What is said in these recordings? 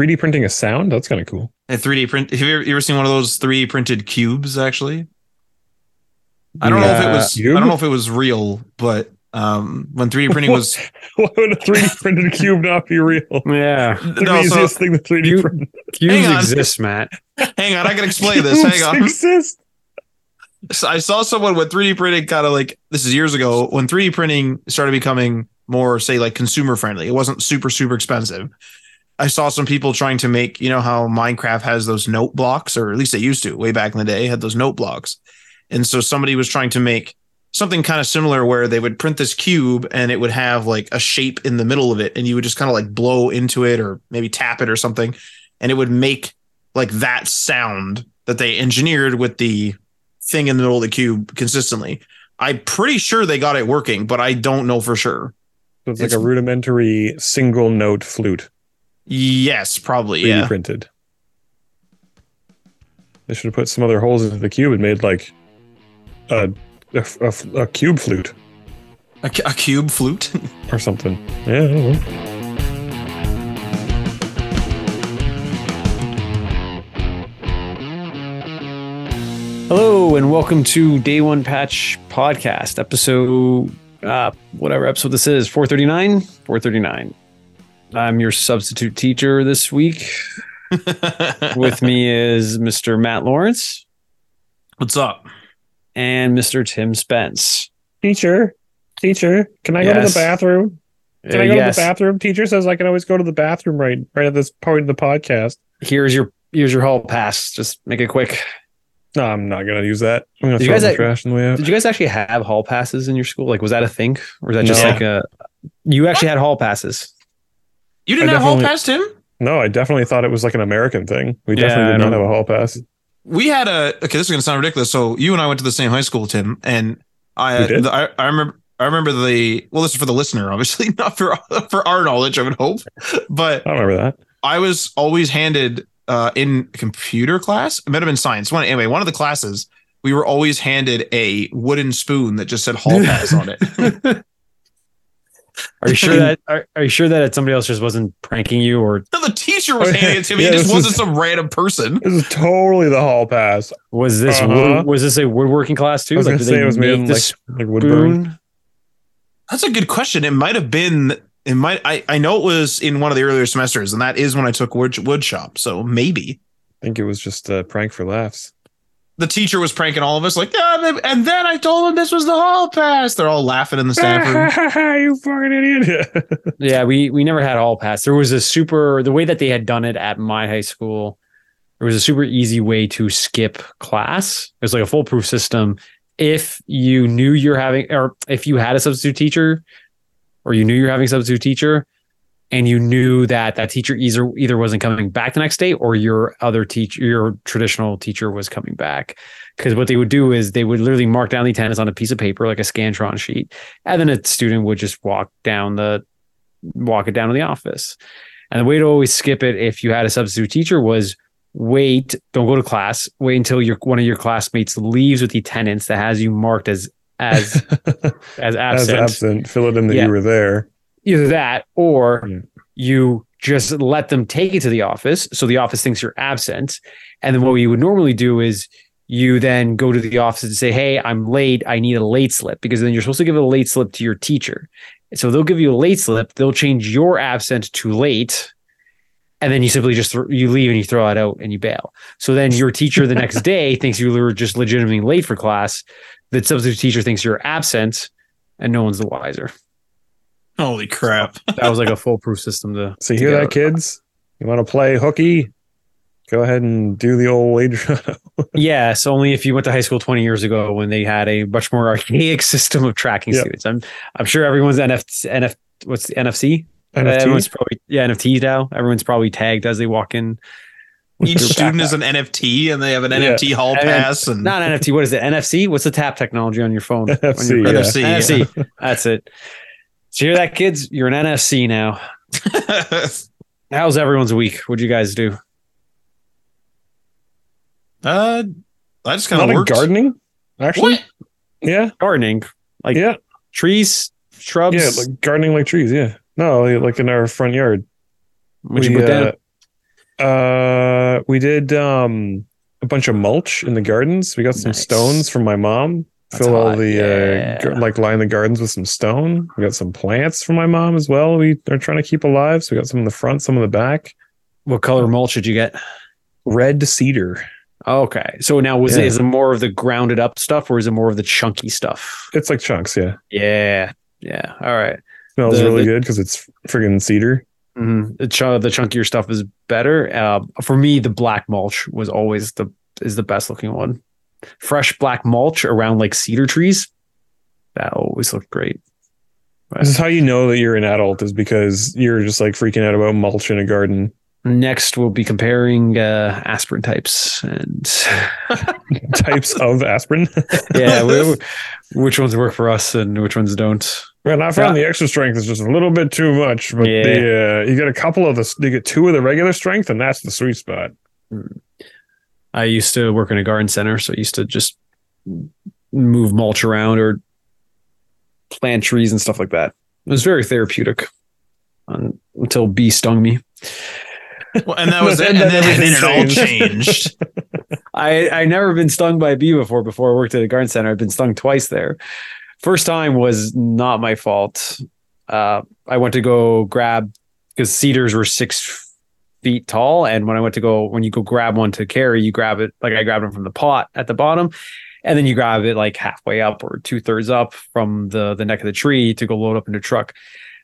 3D printing a sound? That's kind of cool. A 3D print. Have you ever, you ever seen one of those 3D printed cubes? Actually, I don't know if it was. Cube? I don't know if it was real, but um, when 3D printing was Why would a 3D printed cube not be real? Yeah. The no, so, easiest thing to 3D You- print. Cubes Hang exist, Matt. hang on, I can explain this. Hang on. exist. So I saw someone with 3D printing kind of like this is years ago when 3D printing started becoming more, say, like consumer friendly. It wasn't super, super expensive. I saw some people trying to make, you know, how Minecraft has those note blocks, or at least they used to way back in the day, had those note blocks. And so somebody was trying to make something kind of similar where they would print this cube and it would have like a shape in the middle of it, and you would just kind of like blow into it or maybe tap it or something, and it would make like that sound that they engineered with the thing in the middle of the cube consistently. I'm pretty sure they got it working, but I don't know for sure. So it's like a rudimentary single note flute, Yes, probably. 3D Yeah. printed. They should have put some other holes into the cube and made like a a, a, a cube flute A, a cube flute. or something. Yeah, I don't know. Hello and welcome to Day One Patch Podcast, episode uh whatever episode this is, 439? 439. I'm your substitute teacher this week. With me is Mr. Matt Lawrence What's up? and Mr. Tim Spence. Teacher, teacher, can I go to the bathroom? Can Uh, I go yes. to the bathroom? Teacher says I can always go to the bathroom right right at this point in the podcast. Here's your here's your hall pass. Just make it quick. No, I'm not gonna use that. I'm gonna Did you throw guys the act- trash on the way out. Did you guys actually have hall passes in your school? Like was that a thing? Or was that just No. like a you actually had hall passes? You didn't I have hall definitely- pass, Tim? No, I definitely thought it was like an American thing. We Yeah, definitely did not have a hall pass. We had a okay. This is gonna sound ridiculous. So you and I went to the same high school, Tim, and I the, I, I remember I remember the well. This is for the listener, obviously, not for for our knowledge. I would hope, but I remember that. I was always handed uh, in computer class. It might have been science. One anyway, one of the classes we were always handed a wooden spoon that just said hall pass on it. Are you sure that are, are you sure that somebody else just wasn't pranking you or No, the teacher was handing it to me. Yeah, it just wasn't is- some random person. This is totally the hall pass. was this Uh-huh. wood, was this a woodworking class too? I was Like, did say they it was made make in like, like wood spoon? That's a good question. It might have been. It might. I, I know it was in one of the earlier semesters, and that is when I took wood wood shop. So maybe I think it was just a prank for laughs. The teacher was pranking all of us, like, yeah. maybe- And then I told them this was the hall pass. They're all laughing in the staff room. you fucking idiot. Yeah, we we never had hall pass. There was a super the way that they had done it at my high school. There was a super easy way to skip class. It was like a foolproof system. If you knew you're having, or if you had a substitute teacher, or you knew you're having a substitute teacher, and you knew that that teacher either either wasn't coming back the next day, or your other teacher, your traditional teacher, was coming back. Because what they would do is they would literally mark down the attendance on a piece of paper, like a Scantron sheet, and then a student would just walk down the walk it down to the office. And the way to always skip it if you had a substitute teacher was wait, don't go to class, wait until your one of your classmates leaves with the attendance that has you marked as as as As absent. absent, fill it in that Yeah. you were there. Either that or Yeah. you just let them take it to the office so the office thinks you're absent. And then what you would normally do is you then go to the office and say, Hey, I'm late. I need a late slip because then you're supposed to give a late slip to your teacher. So they'll give you a late slip. They'll change your absent to late. And then you simply just th- you leave and you throw it out and you bail. So then your teacher the next day thinks you were just legitimately late for class. The substitute teacher thinks you're absent, and no one's the wiser. Holy crap! That was like a foolproof system to. So you to hear that, kids? You want to play hooky? Go ahead and do the old wage. Yes, only if you went to high school 20 years ago when they had a much more archaic system of tracking Yep. students. I'm I'm sure everyone's NF NF what's the NFC? Everyone's probably yeah, NFTs now. Everyone's probably tagged as they walk in. Each Their student is an NFT, and they have an Yeah. NFT hall And pass, and Not NFT. What is it? NFC? What's the tap technology on your phone? NFC, On your- yeah. NFC. NFC. That's it. So you hear that, kids? You're an NFC now. How's everyone's week? What'd you guys do? uh, I just kind of in worked. gardening, actually. What? Yeah, Gardening, like yeah, trees, shrubs. yeah. Like gardening like trees. Yeah. No, like in our front yard. What'd you We, put down? uh, Uh, we did um a bunch of mulch in the gardens. We got some Nice. stones from my mom. That's Fill all the yeah. uh, gar- like line the gardens with some stone. We got some plants from my mom as well. We are trying to keep alive. So we got some in the front, some in the back. What color mulch did you get? Red cedar. Okay. So now was Yeah. it is it more of the grounded up stuff or is it more of the chunky stuff? It's like chunks. Yeah, Yeah. Yeah. All right. smells The- really the- good because it's friggin' cedar. Mhm. The, ch- the chunkier stuff is better. Uh, for me, the black mulch was always the is the best looking one. Fresh black mulch around like cedar trees. That always looked great. This is how you know that you're an adult is because you're just like freaking out about mulch in a garden. Next, we'll be comparing uh, aspirin types and Types of aspirin. yeah, wh- which ones work for us and which ones don't. Well, I found the extra strength is just a little bit too much, but Yeah. the uh, you get a couple of the you get two of the regular strength, and that's the sweet spot. I used to work in a garden center, so I used to just move mulch around or plant trees and stuff like that. It was very therapeutic until bee stung me. Well, and that was it. And then, and then it all changed. I I never been stung by a bee before. Before I worked at a garden center, I've been stung twice there. First time was not my fault. Uh, I went to go grab because cedars were six feet tall, and when I went to go, when you go grab one to carry, you grab it like I grabbed them from the pot at the bottom, and then you grab it like halfway up or two thirds up from the the neck of the tree to go load up in the truck,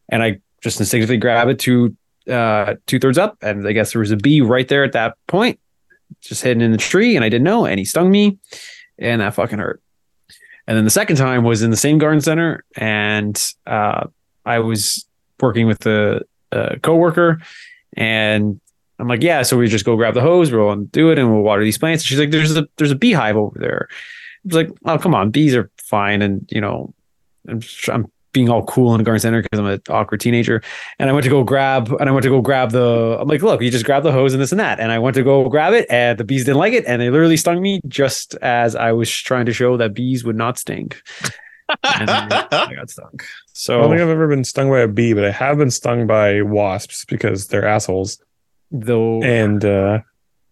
and I just instinctively grab it two uh two thirds up, and I guess there was a bee right there at that point just hidden in the tree and I didn't know and he stung me and that fucking hurt. And then the second time was in the same garden center and uh, I was working with a, a coworker and I'm like, yeah, so we just go grab the hose, we'll do it and we'll water these plants. And she's like, there's a there's a beehive over there. I was like, oh come on, bees are fine and you know, I'm, I'm being all cool in a garden center because I'm an awkward teenager. And I went to go grab, and I went to go grab the. I'm like, look, you just grab the hose and this and that. And I went to go grab it, and the bees didn't like it, and they literally stung me just as I was trying to show that bees would not sting. And I got stung. I So don't think I've ever been stung by a bee, but I have been stung by wasps because they're assholes. Though, And uh,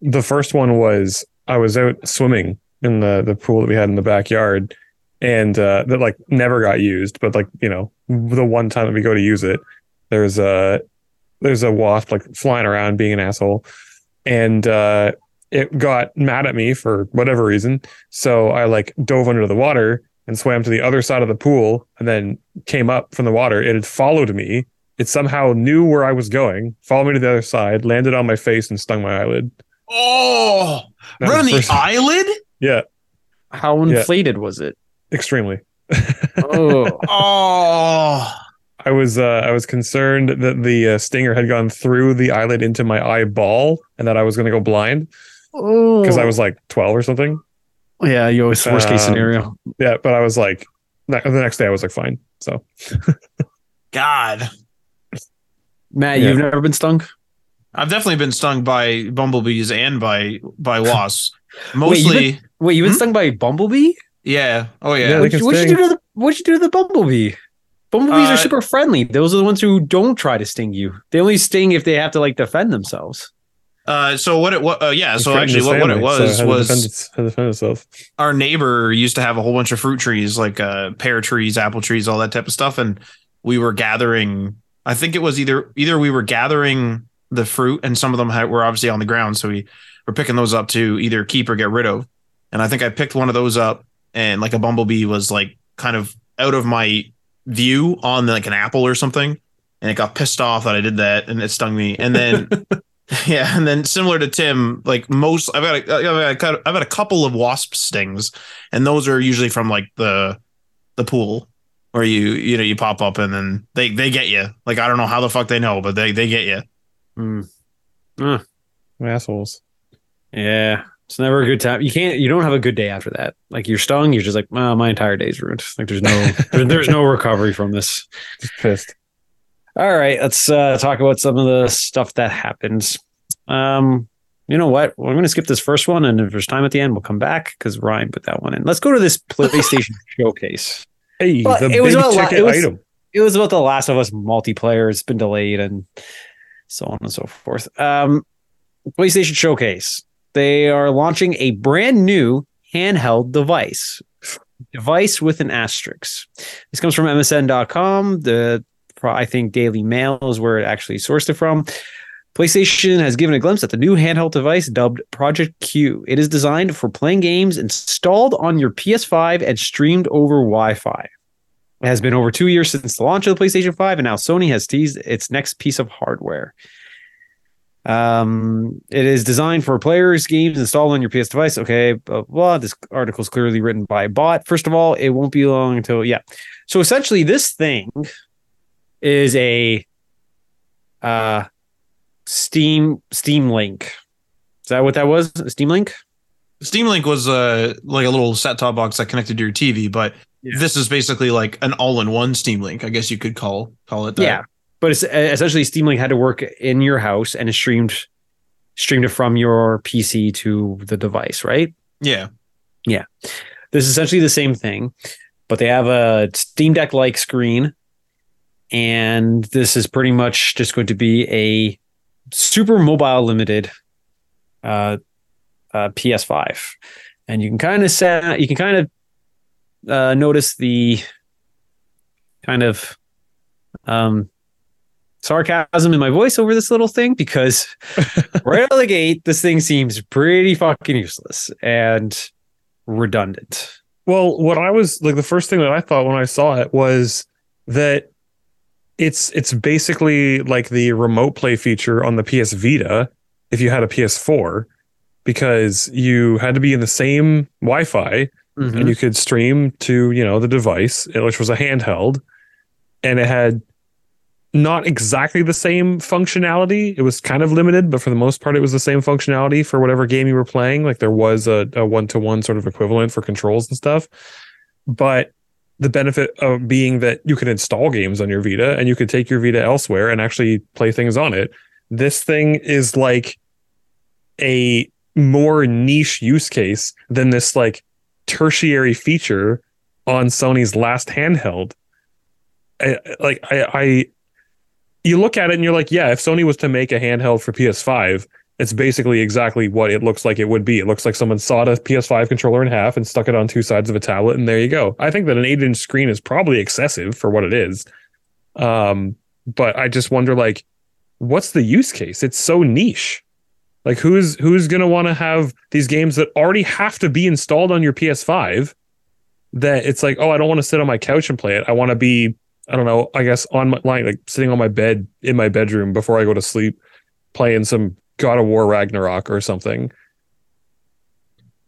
the first one was I was out swimming in the the pool that we had in the backyard, and uh, that like never got used. But like you know, the one time that we go to use it, there's a there's a wasp like flying around being an asshole, and uh, it got mad at me for whatever reason. So I like dove under the water and swam to the other side of the pool, and then came up from the water. It had followed me. It somehow knew where I was going, followed me to the other side, landed on my face, and stung my eyelid. oh, That right on was the first- eyelid. Yeah, how inflated was it? extremely. Oh, Oh, I was uh, I was concerned that the uh, stinger had gone through the eyelid into my eyeball, and that I was going to go blind because I was like twelve or something. yeah, you always worst case Um, scenario. Yeah, but I was like, ne- the next day I was like fine. So God. Matt, yeah. you've never been stung. I've definitely been stung by bumblebees and by by wasps. Wait, Mostly, you've Wait, you've been Hmm? stung by a bumblebee? yeah. Oh yeah. Yeah, What'd you, what'd you do to the What'd you do to the bumblebee? Bumblebees Uh, are super friendly. Those are the ones who don't try to sting you. They only sting if they have to like defend themselves. Uh, so what it what uh, yeah. it So actually, his what, what it family, so was was defend, its- had to defend itself. our neighbor used to have a whole bunch of fruit trees, like uh, pear trees, apple trees, all that type of stuff, and we were gathering. I think it was either either we were gathering the fruit, and some of them had, were obviously on the ground, so we were picking those up to either keep or get rid of. And I think I picked one of those up, and like a bumblebee was like kind of out of my view on like an apple or something, and it got pissed off that I did that, and it stung me. And then yeah, and then similar to Tim, like most, I've got a, I've got a, I've got a couple of wasp stings, and those are usually from like the the pool where you you know you pop up and then they they get you. Like I don't know how the fuck they know, but they they get you. Hmm. Assholes. Yeah, it's never a good time. You can't. You don't have a good day after that. Like you're stung. You're just like, well, my entire day's ruined. Like there's no there- there's no recovery from this. Just pissed. All right, let's uh, talk about some of the stuff that happens. Um, you know what? I'm going to skip this first one, and if there's time at the end, we'll come back because Ryan put that one in. Let's go to this PlayStation showcase. Hey, But the it was big a ticket it was- item. It was about the Last of Us multiplayer. It's been delayed and so on and so forth. Um, PlayStation Showcase. They are launching a brand new handheld device. Device with an asterisk. This comes from MSN.com. The I think Daily Mail is where it actually sourced it from. PlayStation has given a glimpse at the new handheld device dubbed Project Q. It is designed for playing games installed on your PS5 and streamed over Wi Fi. It has been over two years since the launch of the PlayStation 5, and now Sony has teased its next piece of hardware. Um, it is designed for players, games installed on your PS device. Okay, blah, blah. This article is clearly written by a bot. First of all, it won't be long until, yeah. So essentially, this thing is a uh, Steam Steam Link. Is that what that was? Steam Link? Steam Link was uh, like a little set top box that connected to your TV, but Yeah. this is basically like an all in one Steam Link. I guess you could call call it that. Yeah, but it's essentially Steam Link had to work in your house and it streamed streamed it from your PC to the device, right? Yeah, yeah. This is essentially the same thing, but they have a Steam Deck like screen, and this is pretty much just going to be a super mobile limited uh, uh, PS5, and you can kind of set you can kind of uh, notice the kind of um, sarcasm in my voice over this little thing because right out of the gate, this thing seems pretty fucking useless and redundant. Well, what I was like the first thing that I thought when I saw it was that it's it's basically like the remote play feature on the PS Vita if you had a PS4 because you had to be in the same Wi-Fi and you could stream to you know the device eh, which was a handheld and it had not exactly the same functionality. It was kind of limited but for the most part it was the same functionality for whatever game you were playing. Like there was a, a one-to-one sort of equivalent for controls and stuff. But the benefit of being that you can install games on your vita and you could take your vita elsewhere and actually play things on it this thing is like a more niche use case than this like tertiary feature on Sony's last handheld. I, like I, I, you look at it and you're like, yeah, if Sony was to make a handheld for PS5, it's basically exactly what it looks like it would be. It looks like someone sawed a PS5 controller in half and stuck it on two sides of a tablet, and there you go. I think that an eight-inch screen is probably excessive for what it is. Um, but I just wonder, like, what's the use case? It's so niche. Like who's who's gonna want to have these games that already have to be installed on your PS5? That it's like, oh, I don't want to sit on my couch and play it. I want to be, I don't know, I guess on my like, like sitting on my bed in my bedroom before I go to sleep, playing some God of War Ragnarok or something.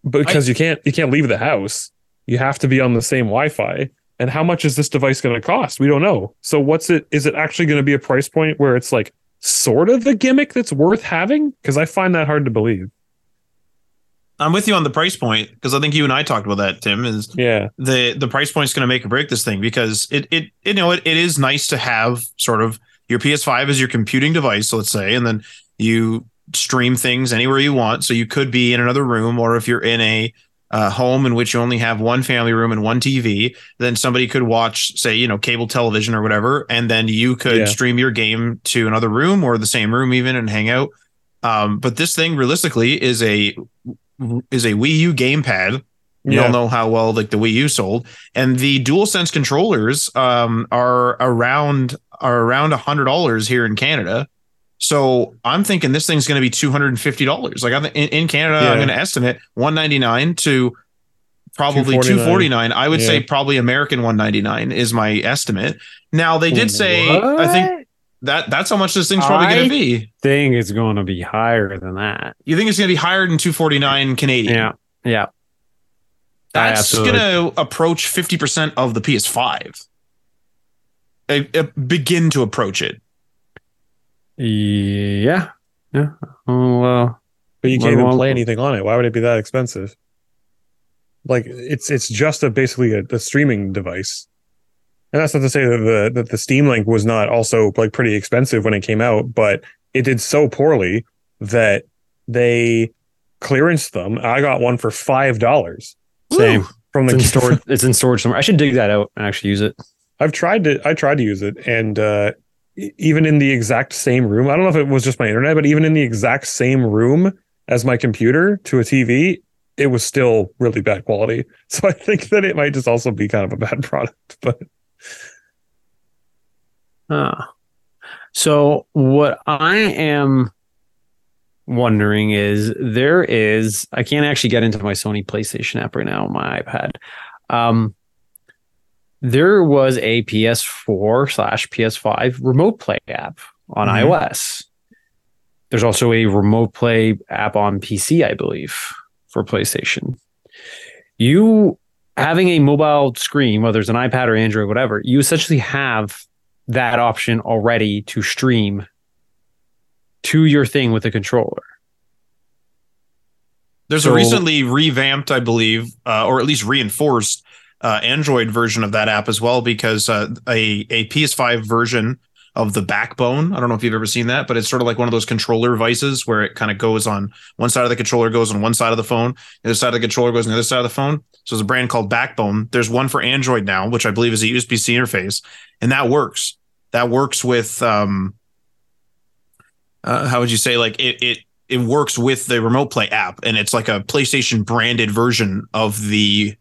Because you can't you can't leave the house, you have to be on the same Wi-Fi. And how much is this device going to cost? We don't know. So what's it? Is it actually going to be a price point where it's like sort of a gimmick that's worth having? Because I find that hard to believe. I'm with you on the price point because I think you and I talked about that, Tim. Is Yeah. the the price point is going to make or break this thing because it it you know it, it is nice to have sort of your PS5 as your computing device, let's say, and then you stream things anywhere you want. So you could be in another room, or if you're in a uh, home in which you only have one family room and one TV, then somebody could watch, say, you know, cable television or whatever, and then you could Yeah. stream your game to another room or the same room even and hang out. Um, but this thing realistically is a is a Wii U gamepad. We all know how well like the Wii U sold, and the DualSense controllers um, are around are around a hundred dollars here in Canada. So I'm thinking this thing's going to be two hundred and fifty dollars. Like I'm in, in Canada, Yeah. I'm going to estimate one ninety nine to probably two 249. I would say probably American one ninety nine is my estimate. Now they did say I think that that's how much this thing's probably going to be. thing is going to be higher than that. You think it's going to be higher than two forty nine Canadian? Yeah, yeah. That's going to approach 50% of the PS5. I- I begin to approach it. Yeah, yeah. Oh, well, But you can't even play anything on it. Why would it be that expensive? Like it's it's just a basically a, a streaming device. And that's not to say that the that the Steam Link was not also like pretty expensive when it came out, but it did so poorly that they clearanced them. I got one for five dollars same. from It's the in storage. It's in storage somewhere. I should dig that out and actually use it. I've tried to I tried to use it and uh even in the exact same room, I don't know if it was just my internet, but even in the exact same room as my computer to a TV, it was still really bad quality. So I think that it might just also be kind of a bad product. But Huh. So what I am wondering is there is I can't actually get into my Sony PlayStation app right now on my iPad. Um there was a PS4 slash PS5 remote play app on Mhm. iOS. There's also a remote play app on PC, I believe, for PlayStation. You having a mobile screen, whether it's an iPad or Android, whatever, you essentially have that option already to stream to your thing with a controller. There's So- a recently revamped, I believe, uh, or at least reinforced uh, Android version of that app as well, because uh, a a PS5 version of the backbone. I don't know if you've ever seen that, but it's sort of like one of those controller devices where it kind of goes on one side of the controller goes on one side of the phone, the other side of the controller goes on the other side of the phone. So it's a brand called Backbone. There's one for Android now, which I believe is a USB C interface, and that works. That works with um, uh, how would you say like it it it works with the remote play app and it's like a PlayStation branded version of the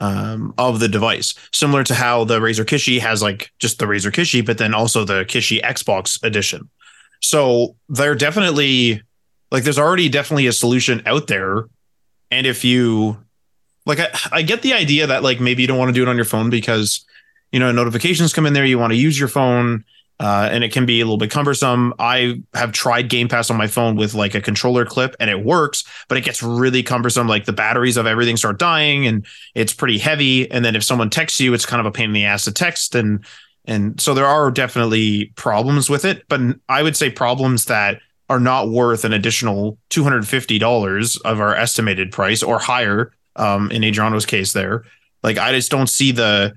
um of the device. Similar to how the Razer Kishi has like just the Razer Kishi but then also the Kishi Xbox edition. So they're definitely like there's already definitely a solution out there. And if you like I, I get the idea that like maybe you don't want to do it on your phone because you know notifications come in there you want to use your phone uh, and it can be a little bit cumbersome. I have tried Game Pass on my phone with like a controller clip, and it works, but it gets really cumbersome. Like the batteries of everything start dying, and it's pretty heavy. And then if someone texts you, it's kind of a pain in the ass to text, and and so there are definitely problems with it. But I would say problems that are not worth an additional two hundred fifty dollars of our estimated price or higher. Um, in Adriano's case, there, like I just don't see the,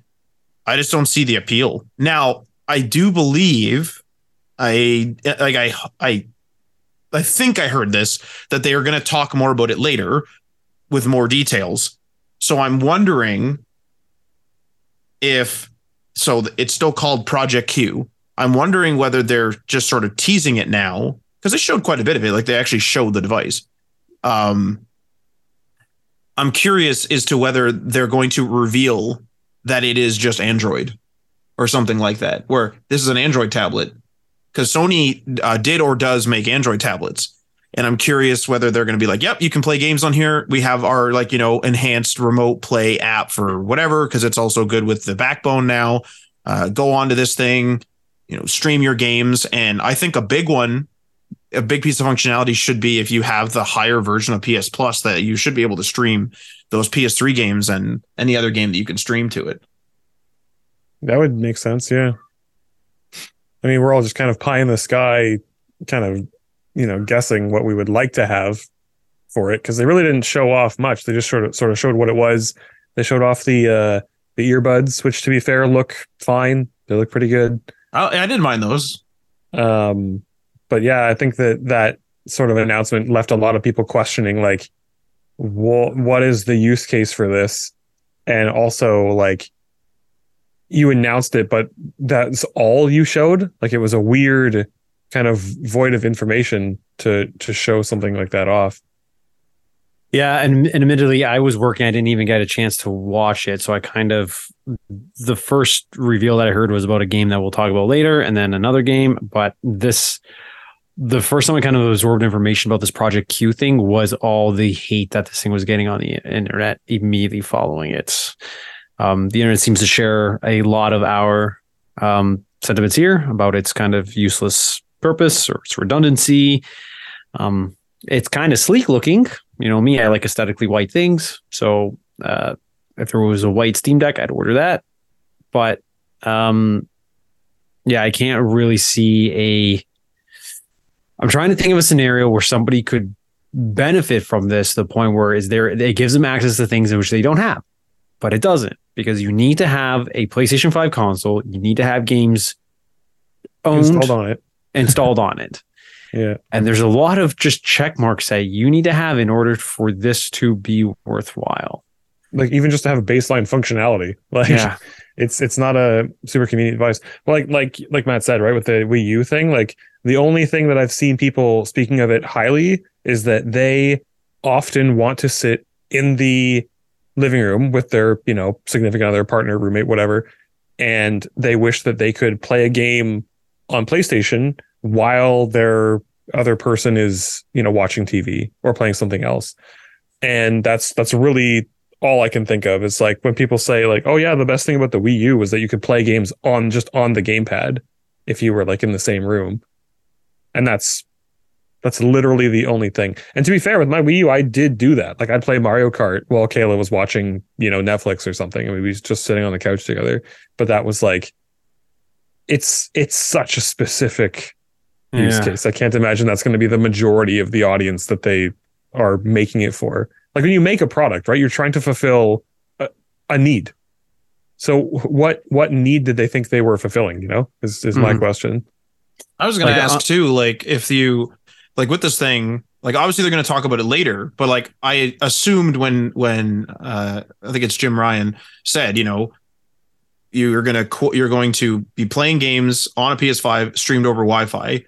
I just don't see the appeal now. I do believe I like I I I think I heard this that they are going to talk more about it later with more details. So I'm wondering if so it's still called Project Q. I'm wondering whether they're just sort of teasing it now because they showed quite a bit of it like they actually showed the device. Um I'm curious as to whether they're going to reveal that it is just Android or something like that, where this is an Android tablet. Because Sony uh, did or does make Android tablets. And I'm curious whether they're going to be like, yep, you can play games on here. We have our like, you know, enhanced remote play app for whatever, because it's also good with the backbone now. Uh, go on to this thing, you know, stream your games. And I think a big one, a big piece of functionality should be if you have the higher version of PS Plus that you should be able to stream those PS3 games and any other game that you can stream to it. That would make sense. Yeah. I mean, we're all just kind of pie in the sky, kind of, you know, guessing what we would like to have for it because they really didn't show off much. They just sort of sort of showed what it was. They showed off the uh the earbuds, which to be fair look fine. They look pretty good. I, I didn't mind those. Um, but yeah, I think that that sort of announcement left a lot of people questioning, like, what what is the use case for this? And also, like, you announced it, but that's all you showed. Like, it was a weird kind of void of information to to show something like that off. Yeah, and, and admittedly, I was working. I didn't even get a chance to watch it, so I kind of the first reveal that I heard was about a game that we'll talk about later, and then another game. But this, the first time I kind of absorbed information about this Project Q thing was all the hate that this thing was getting on the internet immediately following it. Um, the internet seems to share a lot of our um, sentiments here about its kind of useless purpose or its redundancy. Um, it's kind of sleek looking. You know me, I like aesthetically white things. So uh, if there was a white Steam Deck, I'd order that. But um, yeah, I can't really see a. I'm trying to think of a scenario where somebody could benefit from this the point where is there it gives them access to things in which they don't have, but it doesn't because you need to have a PlayStation 5 console. You need to have games owned Installed on it. installed on it. Yeah. And there's a lot of just check marks that you need to have in order for this to be worthwhile. like even just to have a baseline functionality. Like Yeah. it's it's not a super convenient device. Like like like Matt said, right, with the Wii U thing, like the only thing that I've seen people speaking of it highly is that they often want to sit in the living room with their, you know, significant other, partner, roommate, whatever, and they wish that they could play a game on PlayStation while their other person is, you know, watching TV or playing something else. And that's that's really all I can think of. It's like when people say like, "Oh yeah, the best thing about the Wii U was that you could play games on just on the gamepad if you were like in the same room." And that's that's literally the only thing. And to be fair, with my Wii U, I did do that. Like I'd play Mario Kart while Kayla was watching, you know, Netflix or something. I mean, we was just sitting on the couch together. But that was like, it's it's such a specific use case. I can't imagine that's going to be the majority of the audience that they are making it for. Like when you make a product, right? You're trying to fulfill a, a need. So what what need did they think they were fulfilling? You know, is is my Mhm. question. I was going to ask uh, too, like if you like with this thing, like obviously they're going to talk about it later, but like I assumed when when uh I think it's Jim Ryan said, you know, you're going to qu- you're going to be playing games on a PS5 streamed over Wi-Fi.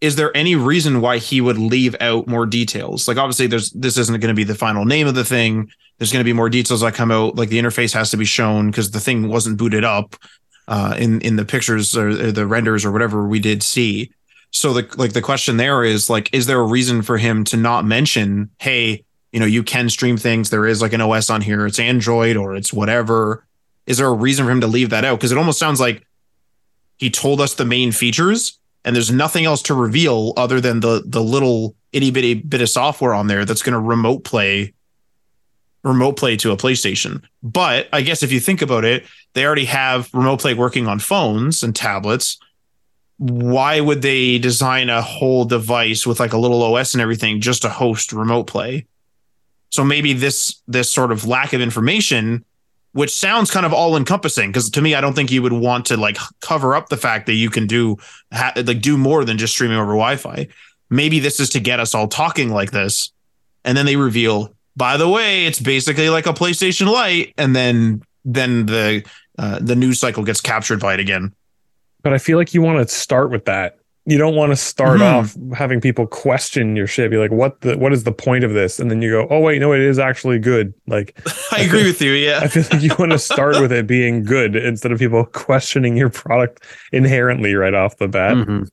Is there any reason why he would leave out more details? Like obviously there's this isn't going to be the final name of the thing. There's going to be more details that come out. Like the interface has to be shown because the thing wasn't booted up uh, in in the pictures or, or the renders or whatever we did see. So the like the question there is like, is there a reason for him to not mention, hey, you know, you can stream things. There is like an OS on here. It's Android or it's whatever. Is there a reason for him to leave that out? Because it almost sounds like he told us the main features and there's nothing else to reveal other than the the little itty bitty bit of software on there that's going to remote play remote play to a PlayStation. But I guess if you think about it, they already have remote play working on phones and tablets. Why would they design a whole device with like a little OS and everything just to host remote play? So maybe this this sort of lack of information, which sounds kind of all encompassing, because to me, I don't think you would want to like cover up the fact that you can do ha- like do more than just streaming over Wi-Fi. Maybe this is to get us all talking like this, and then they reveal, by the way, it's basically like a PlayStation Lite, and then then the uh, the news cycle gets captured by it again. But I feel like you want to start with that. You don't want to start Mhm. off having people question your shit. Be like, what the what is the point of this? And then you go, oh wait, no, it is actually good. Like I agree with you. Yeah. I feel like you want to start with it being good instead of people questioning your product inherently right off the bat. Mhm.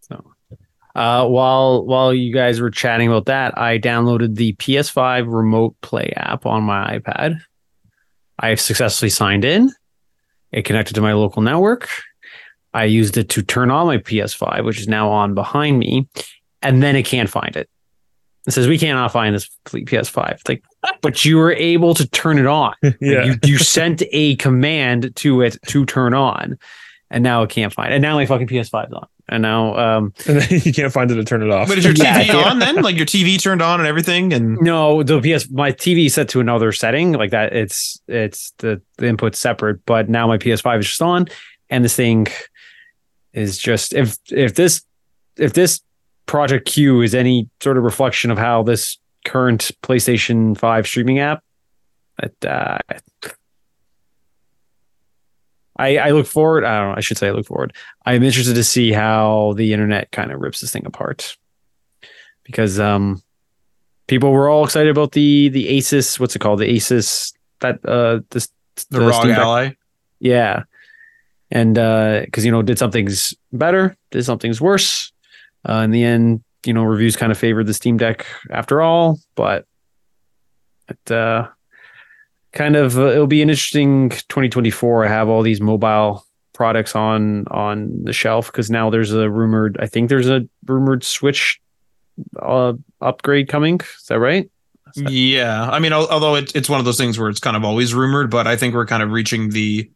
So, uh, while while you guys were chatting about that, I downloaded the PS5 Remote Play app on my iPad. I have successfully signed in. It connected to my local network. I used it to turn on my PS5, which is now on behind me, and then it can't find it. It says we cannot find this PS5. It's like, but you were able to turn it on. Like, yeah. you, you sent a command to it to turn on, and now it can't find. it. And now my fucking PS5's on. And now, um, and then you can't find it to turn it off. But is your TV yeah. on then? Like your TV turned on and everything? And no, the PS, my TV is set to another setting like that. It's it's the the input's separate, but now my PS5 is just on, and this thing is just if if this if this Project Q is any sort of reflection of how this current PlayStation 5 streaming app, it, uh, I, I look forward. I don't know. I should say I look forward. I'm interested to see how the internet kind of rips this thing apart because um, people were all excited about the the Asus. What's it called? The Asus that uh this the, wrong Steam Deck- Ally. yeah, and uh, because you know did some things better, did some things worse. Uh, in the end, you know, reviews kind of favored the Steam Deck after all, but it uh, kind of uh, it'll be an interesting 2024. I have all these mobile products on on the shelf because now there's a rumored. I think there's a rumored Switch uh, upgrade coming. Is that right? Yeah, I mean, although it, it's one of those things where it's kind of always rumored, but I think we're kind of reaching the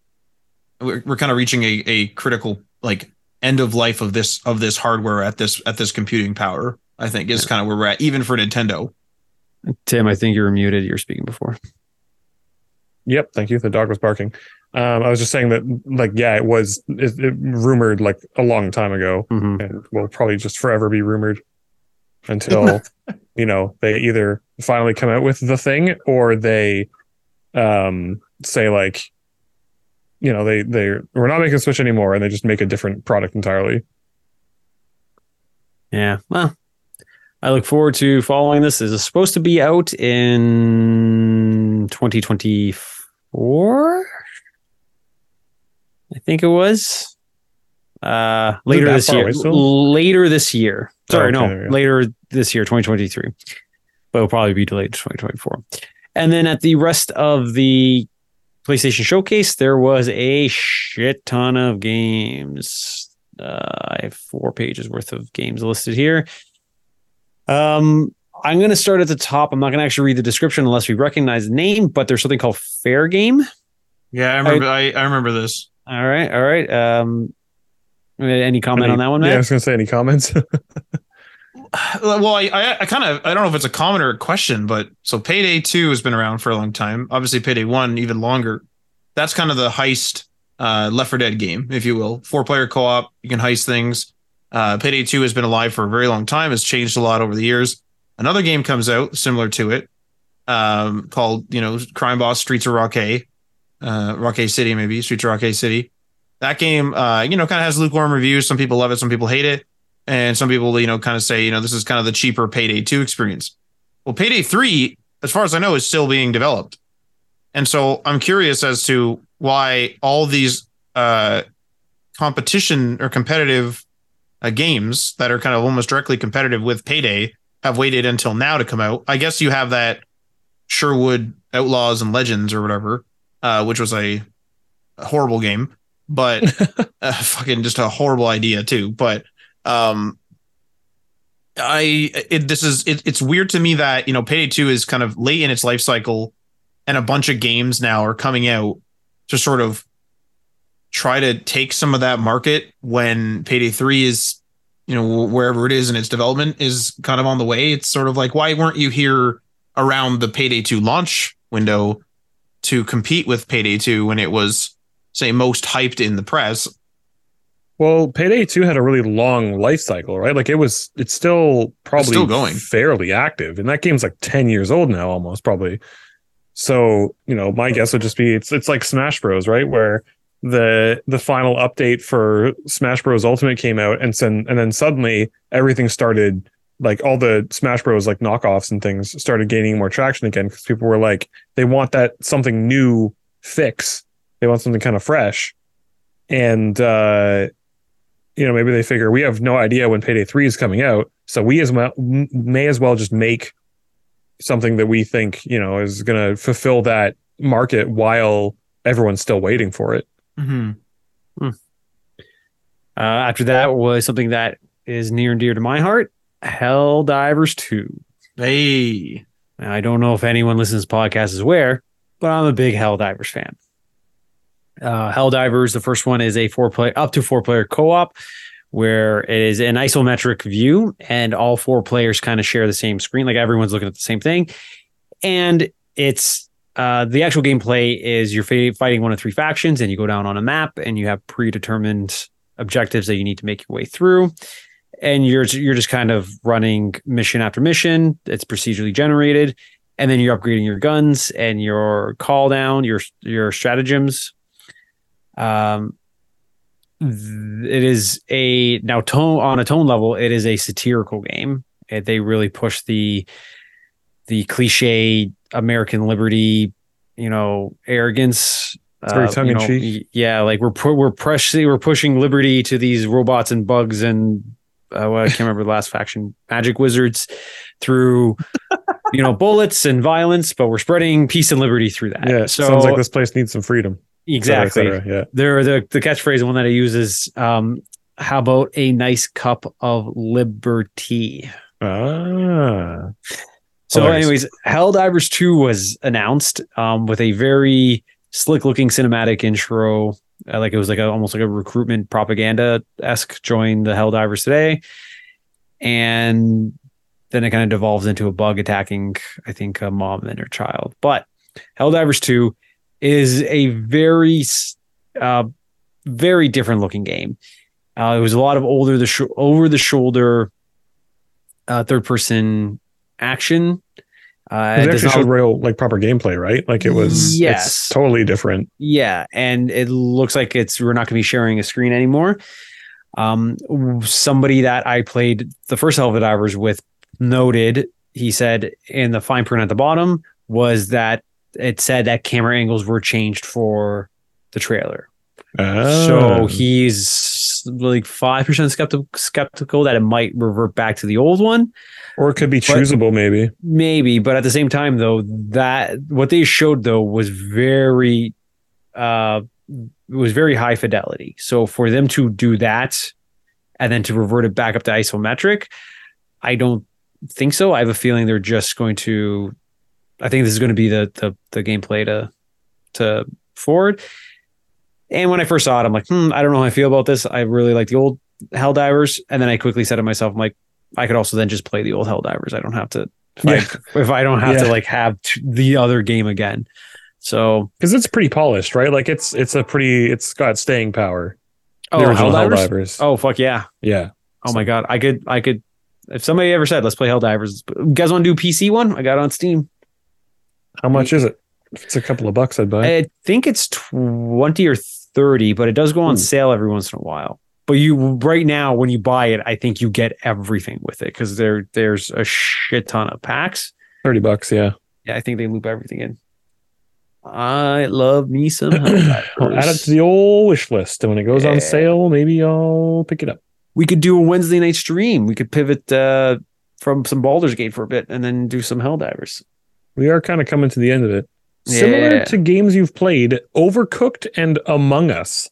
we're, we're kind of reaching a, a critical like end of life of this of this hardware at this at this computing power. I think is kind of where we're at, even for Nintendo. Tim, I think you were muted. You were speaking before. Yep, thank you. The dog was barking. Um, I was just saying that, like, yeah, it was it, it rumored like a long time ago, Mhm. and will probably just forever be rumored until you know they either finally come out with the thing, or they um, say like, you know, they they we're not making Switch anymore, and they just make a different product entirely. Yeah. Well, I look forward to following this. This is supposed to be out in 2024. I think it was. Uh later this year. Later this year. Sorry, Okay, no, later this year, 2023. But it'll probably be delayed to 2024. And then at the rest of the PlayStation Showcase, there was a shit ton of games. Uh, I have four pages worth of games listed here. Um, I'm going to start at the top. I'm not going to actually read the description unless we recognize the name, but there's something called Fair Game. Yeah, I remember. I, I remember this. All right, all right. Um, any comment Any- on that one, Yeah, I was gonna say any comments. Well, I, I, I kind of, I don't know if it's a comment or a question, but so Payday Two has been around for a long time. Obviously, Payday One even longer. That's kind of the heist, uh, Left 4 Dead game, if you will. Four player co op, you can heist things. Uh, Payday Two has been alive for a very long time. Has changed a lot over the years. Another game comes out similar to it, um, called you know Crime Boss Streets of Rockay, uh, Rockay City maybe Streets of Rockay City. That game, uh, you know, kind of has lukewarm reviews. Some people love it, some people hate it and some people you know kind of say you know this is kind of the cheaper payday 2 experience. Well payday 3 as far as i know is still being developed. And so i'm curious as to why all these uh competition or competitive uh, games that are kind of almost directly competitive with payday have waited until now to come out. I guess you have that sherwood outlaws and legends or whatever uh which was a, a horrible game but uh, fucking just a horrible idea too. But um i it, this is it, it's weird to me that you know payday 2 is kind of late in its life cycle and a bunch of games now are coming out to sort of try to take some of that market when payday 3 is you know wherever it is in its development is kind of on the way. It's sort of like why weren't you here around the payday 2 launch window to compete with payday 2 when it was say most hyped in the press well, Payday Two had a really long life cycle, right? Like it was, it's still probably still going. fairly active, and that game's like ten years old now, almost probably. So you know, my guess would just be it's it's like Smash Bros, right? Where the the final update for Smash Bros Ultimate came out, and then and then suddenly everything started like all the Smash Bros like knockoffs and things started gaining more traction again because people were like they want that something new fix, they want something kind of fresh, and uh, you know maybe they figure we have no idea when Payday Three is coming out, so we as well may as well just make something that we think you know is going to fulfill that market while everyone's still waiting for it. mm-hmm. Uh, after that was something that is near and dear to my heart Helldivers 2. hey Now, I don't know if anyone listens to this podcast is aware, but I'm a big Hell Divers fan. Uh, Helldivers, the first one is a four player, up to four player co op where it is an isometric view and all four players kind of share the same screen. Like everyone's looking at the same thing. And it's uh, the actual gameplay is you're fighting one of three factions and you go down on a map and you have predetermined objectives that you need to make your way through. And you're you're just kind of running mission after mission. It's procedurally generated, and then you're upgrading your guns and your call down, your your stratagems. Um, it is a now tone on a tone level. It is a satirical game. It, they really push the the cliche American liberty, you know, arrogance. It's very uh, tongue in know, cheek. Yeah, like we're pu- we're pushing we're pushing liberty to these robots and bugs and uh, well, I can't remember the last faction, magic wizards, through you know bullets and violence, but we're spreading peace and liberty through that. Yeah, so sounds like this place needs some freedom. Et cetera, et exactly. cetera, Yeah. There, the the catchphrase one that I use is, um, "How about a nice cup of liberty?" Ah. So, Hilarious. anyways, Helldivers 2 was announced um, with a very slick looking cinematic intro. Uh, like it was like a, almost like a recruitment propaganda esque join the Helldivers today. And then it kind of devolves into a bug attacking, I think, a mom and her child. But Helldivers 2 is a very, uh, very different looking game. Uh, it was a lot of older the sh- over the shoulder uh, third person action. Uh, It it actually not- showed real like proper gameplay, right? Like it was Yes. totally different. Yeah, and it looks like it's we're not going to be sharing a screen anymore. Um, somebody that I played the first Helldivers with noted he said in the fine print at the bottom was that it said that camera angles were changed for the trailer. So Ah. he's like five percent skeptical skeptical that it might revert back to the old one. or it could be But- choosable, maybe. Maybe, but at the same time, though, that what they showed though was very, uh, was very high fidelity. So for them to do that, and then to revert it back up to isometric, I don't think so. I have a feeling they're just going to. I think this is going to be the the the gameplay to to forward. And when I first saw it, I'm like, hmm, I don't know how I feel about this. I really like the old Helldivers, and then I quickly said to myself, I'm like, I could also then just play the old Helldivers. I don't have to if, Yeah. I, if I don't have Yeah. to like have t- the other game again. So Because it's pretty polished, right? Like it's it's a pretty it's got staying power. oh, the original Helldivers? Helldivers. Oh fuck yeah! Yeah. Oh my god, I could I could if somebody ever said let's play Helldivers, you guys want to do PC one? I got it on Steam. How much is it? If it's a couple of bucks, I'd buy. I think it's twenty or thirty, but it does go on Ooh. sale every once in a while. But you right now, when you buy it, I think you get everything with it because there there's a shit ton of packs. Thirty bucks, yeah. Yeah, I think they loop everything in. I love me some I'll add it to the old wish list, and when it goes Yeah. on sale, maybe I'll pick it up. we could do a Wednesday night stream. We could pivot uh, from some Baldur's Gate for a bit and then do some Helldivers. We are kind of coming to the end of it. Similar to games you've played, Overcooked and Among Us.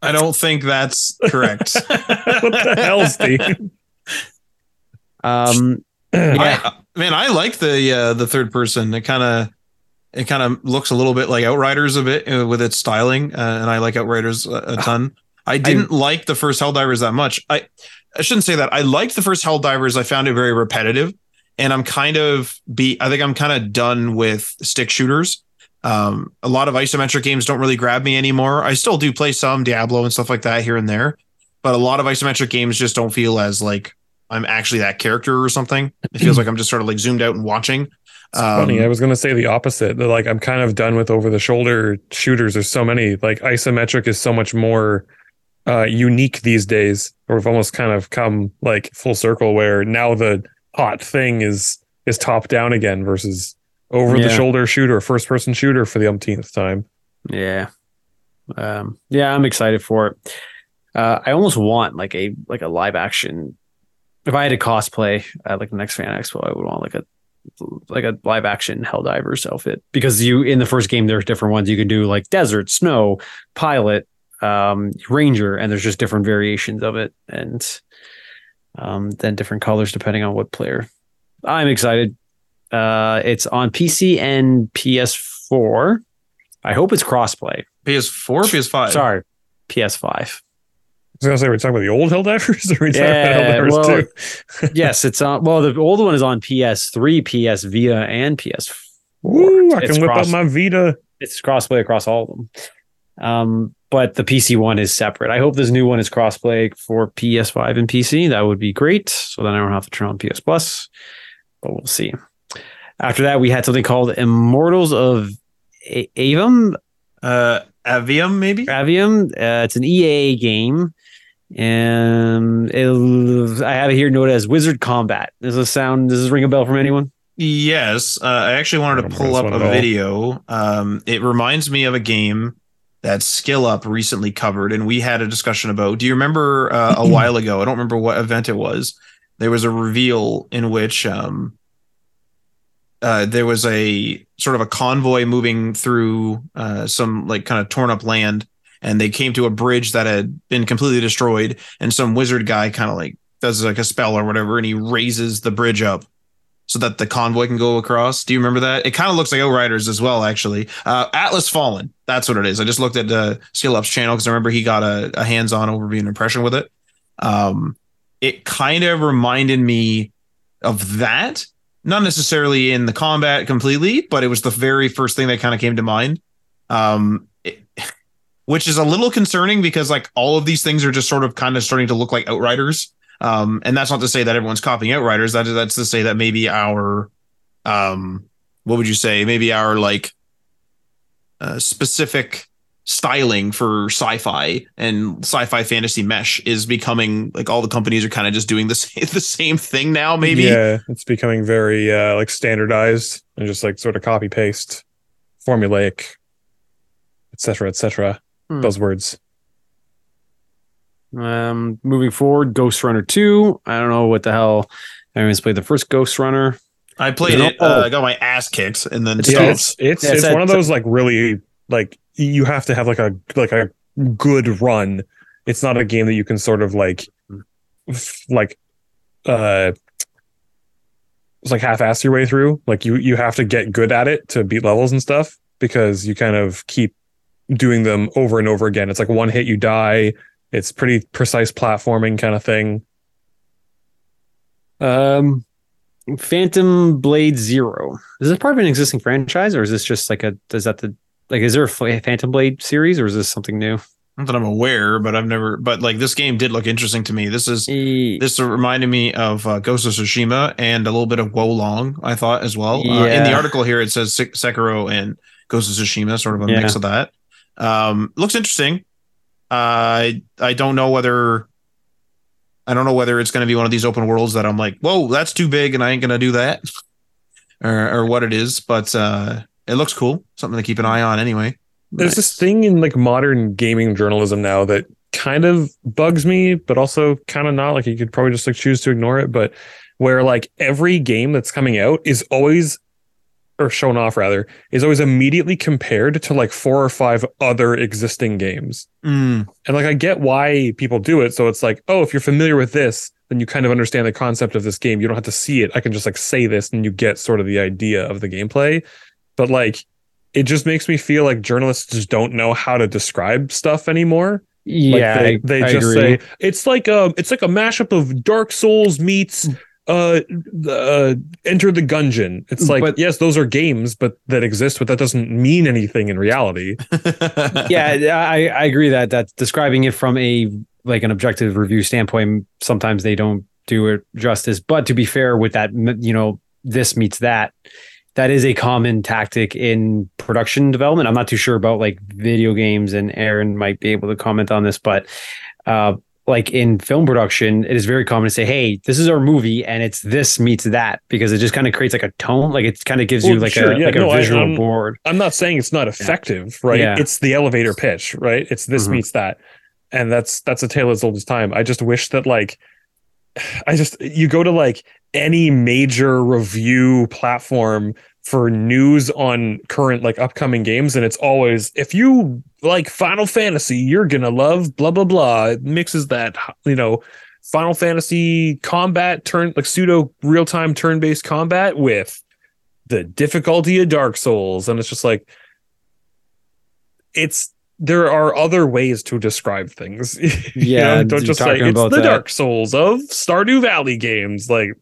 I don't think that's correct. what the hell, Steve? Um, yeah. I, man, I like the uh, the third person. It kind of it kind of looks a little bit like Outriders a bit uh, with its styling, uh, and I like Outriders a, a ton. I didn't like the first Helldivers that much. I I shouldn't say that. I liked the first Helldivers. I found it very repetitive, and I'm kind of be. I think I'm kind of done with stick shooters. Um, a lot of isometric games don't really grab me anymore. I still do play some Diablo and stuff like that here and there, but a lot of isometric games just don't feel as like I'm actually that character or something. It feels like I'm just sort of like zoomed out and watching. It's funny. Um, I was going to say the opposite. That like I'm kind of done with over the shoulder shooters. There's so many. Like isometric is so much more uh, unique these days. Or we've almost kind of come like full circle where now the hot thing is is top down again versus over the shoulder shooter, first person shooter for the umpteenth time. yeah. Um, yeah, I'm excited for it. Uh, I almost want like a like a live action. If I had to cosplay at like the next fan expo, I would want like a like a live action Helldivers outfit because you in the first game there's different ones you can do like desert, snow, pilot, um, ranger, and there's just different variations of it and um, then different colors depending on what player. I'm excited. Uh, it's on PC and PS4. I hope it's crossplay. PS4 or PS5? Sorry, PS5. I was gonna say we're talking about the old Helldivers, or are we talking Yeah, about Helldivers well, too? yes, it's on. Well, the old one is on PS3, PS Vita, and PS4. Woo! I It's can whip cross- up my Vita. It's crossplay across all of them. Um, but the PC one is separate. I hope this new one is crossplay for PS5 and PC. That would be great. So then I don't have to turn on PS Plus. But we'll see. After that, we had something called Immortals of A- Avum. Uh, Avium, maybe? Avium. Uh, it's an EA game. And it, I have it here noted as Wizard Combat. Does this sound, does this ring a bell from anyone? Yes. Uh, I actually wanted I to pull up a one at all. video. Um, it reminds me of a game that Skill Up recently covered, and we had a discussion about. Do you remember uh, a while ago? I don't remember what event it was. There was a reveal in which um, uh, there was a sort of a convoy moving through uh, some like kind of torn up land, and they came to a bridge that had been completely destroyed, and some wizard guy kind of like does like a spell or whatever, and he raises the bridge up so that the convoy can go across. Do you remember that? It kind of looks like Outriders as well, actually. Uh, Atlas Fallen, that's what it is. I just looked at uh, Skill Up's channel because I remember he got a, a hands-on overview and impression with it. Um, it kind of reminded me of that, not necessarily in the combat completely, but it was the very first thing that kind of came to mind. Um, it- which is a little concerning because like all of these things are just sort of kind of starting to look like Outriders. Um, and that's not to say that everyone's copying Outriders. That is that's to say that maybe our um what would you say? Maybe our like uh, specific styling for sci-fi and sci-fi fantasy mesh is becoming like all the companies are kind of just doing the same, the same thing now. Maybe Yeah, it's becoming very uh, like standardized and just like sort of copy paste, formulaic, etc., etc. Hmm. Buzzwords. Um, moving forward, Ghostrunner 2. I don't know what the hell. Everyone's played the first Ghostrunner. I played No. it. Uh, I got my ass kicked and then It's Yeah, it's it's, Yeah, it's it's one of those like really like you have to have like a like a good run. It's not a game that you can sort of like like uh it's like half-ass your way through. Like you you have to get good at it to beat levels and stuff because you kind of keep doing them over and over again. It's like one hit you die. It's pretty precise platforming kind of thing. Um, Phantom Blade Zero. Is this part of an existing franchise, or is this just like a? Is that the like? Is there a Phantom Blade series, or is this something new? Not that I'm aware, but I've never. But like this game did look interesting to me. This is Eh, this reminded me of uh, Ghost of Tsushima and a little bit of Wo Long. I thought as well. Uh, in the article here, it says Sek- Sekiro and Ghost of Tsushima, sort of a Yeah. mix of that. Um, looks interesting. I I don't know whether I don't know whether it's going to be one of these open worlds that I'm like, whoa, that's too big, and I ain't going to do that, or or what it is. But uh, it looks cool. Something to keep an eye on, anyway. There's this thing in like modern gaming journalism now that kind of bugs me, but also kind of not. Like you could probably just like choose to ignore it, but where like every game that's coming out is always or shown off rather is always immediately compared to like four or five other existing games. Mm, And like I get why people do it. So it's like, oh, if you're familiar with this, then you kind of understand the concept of this game. You don't have to see it. I can just like say this and you get sort of the idea of the gameplay. But like it just makes me feel like journalists just don't know how to describe stuff anymore. Like yeah, they, I- they I just agree. say it's like um it's like a mashup of Dark Souls meets uh uh, Enter the Gungeon. It's like But- yes, those are games, but that exist, but that doesn't mean anything in reality. yeah, I, I agree that that describing it from a like an objective review standpoint, sometimes they don't do it justice. But to be fair, with that, you know, this meets that. That is a common tactic in production development. I'm not too sure about like video games, and Aaron might be able to comment on this, but uh, like in film production, it is very common to say, "Hey, this is our movie, and it's this meets that," because it just kind of creates like a tone, like it kind of gives you like sure, a yeah, like no, a I- visual I'm- board. I'm not saying it's not effective, right? Yeah. It's the elevator pitch, right? It's this Mhm. meets that. And that's that's a tale as old as time. I just wish that like I just you go to like any major review platform for news on current like upcoming games and it's always if you like Final Fantasy, you're going to love blah blah blah. It mixes that, you know, Final Fantasy combat turn like pseudo real-time turn-based combat with the difficulty of Dark Souls and it's just like it's there are other ways to describe things. You Yeah, know, don't just say it's the that. Dark Souls of Stardew Valley games. Like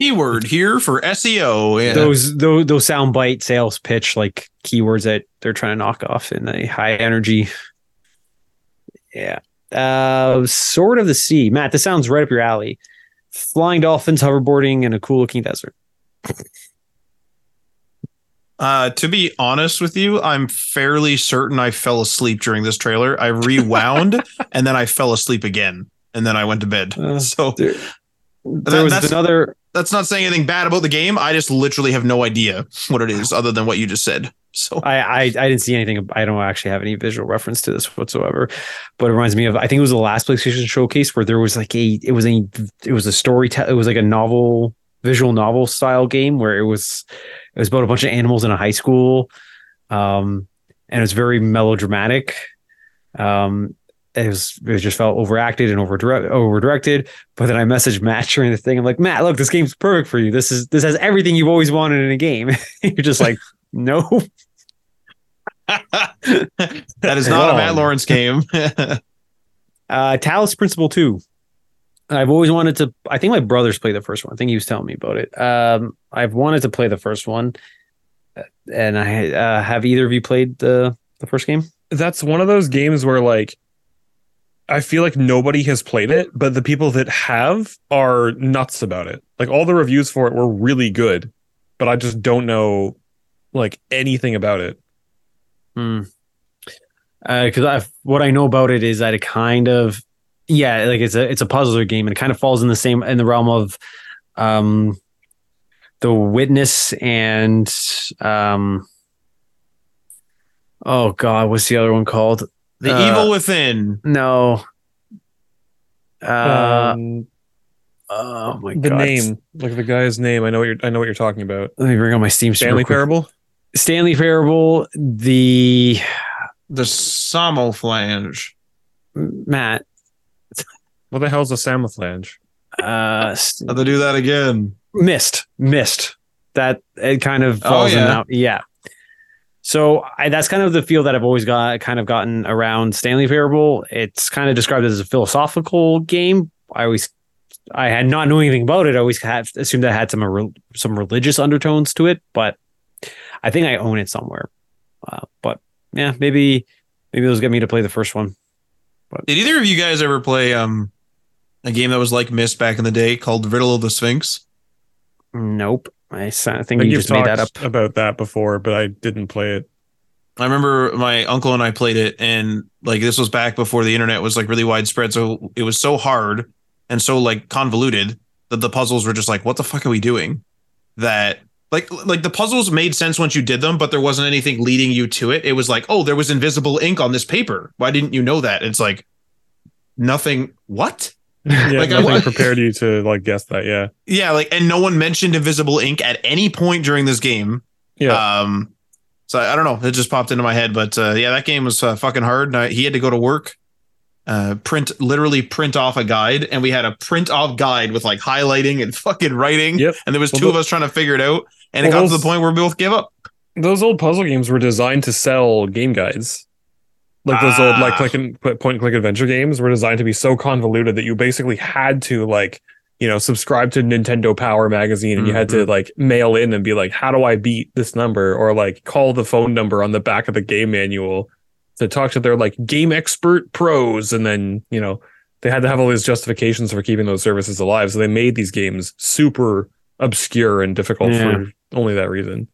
Keyword here for SEO. Yeah. those those those soundbite sales pitch like keywords that they're trying to knock off in a high energy. Yeah. Uh Sword of the Sea. Matt, this sounds right up your alley. Flying dolphins hoverboarding in a cool looking desert. Uh, to be honest with you, I'm fairly certain I fell asleep during this trailer. I rewound and then I fell asleep again, and then I went to bed. Uh, so There, That- was another that's not saying anything bad about the game. I just literally have no idea what it is, other than what you just said. So I, I I didn't see anything. I don't actually have any visual reference to this whatsoever, but it reminds me of I think it was the last PlayStation showcase where there was like a it was a it was a story te- it was like a novel visual novel style game where it was it was about a bunch of animals in a high school, um, and it was very melodramatic. Um, it was it just felt overacted and over over directed. But then I messaged Matt during the thing. I'm like, Matt, look, this game's perfect for you. This is this has everything you've always wanted in a game. You're just like, no. that is not a Matt Lawrence game. Uh, Talos Principle 2. I've always wanted to. I think my brother's played the first one. I think he was telling me about it. Um, I've wanted to play the first one, Uh, and I uh, have either of you played the the first game? that's one of those games where like I feel like nobody has played it, but the people that have are nuts about it. Like all the reviews for it were really good, but I just don't know like anything about it. Hmm. Because I what I know about it is that it kind of, yeah, like it's a it's a puzzler game and it kind of falls in the same in the realm of, um, the witness and um, oh god, what's the other one called? The Uh, Evil Within. No. Uh, um, oh my the god. The name, like the guy's name. I know what you're. I know what you're talking about. Let me bring on my Steam. Stanley. Parable. Stanley Parable. The The Samoflange. Matt. What the hell's a Samoflange? Uh, How'd they do that again? missed missed that it kind of Oh, falls in yeah. out yeah so I, that's kind of the feel that i've always got kind of gotten around stanley parable. It's kind of described as a philosophical game. I always i had not known anything about it. I always had assumed that it had some re- some religious undertones to it but i think i own it somewhere. Uh, but yeah maybe maybe those get me to play the first one. Did either of you guys ever play um a game that was like Myst back in the day called Riddle of the Sphinx? nope i, s- I I think think you you've just made that up talked about that before, but I didn't play it. I remember my uncle and I played it, and like this was back before the internet was like really widespread. So it was so hard and so like convoluted that the puzzles were just like, what the fuck are we doing? That like like the puzzles made sense once you did them, but there wasn't anything leading you to it. It was like, oh, there was invisible ink on this paper. Why didn't you know that? It's like nothing. What? Yeah, Like, I nothing wa- prepared you to like guess that. Yeah, Yeah, like and no one mentioned invisible ink at any point during this game. yeah. Um, so I don't know. It just popped into my head, but uh, yeah, that game was uh, fucking hard. I, he had to go to work, uh, print literally print off a guide, and we had a print off guide with like highlighting and fucking writing. Yep. And there was Well, two of us trying to figure it out, and it Well, got to the point where we both gave up. those old puzzle games were designed to sell game guides. Like those old like Ah. click and point and click adventure games were designed to be so convoluted that you basically had to like you know subscribe to Nintendo Power magazine and you had to like mail in and be like how do I beat this number or like call the phone number on the back of the game manual to talk to their like game expert pros and then you know they had to have all these justifications for keeping those services alive so they made these games super obscure and difficult Yeah. for only that reason.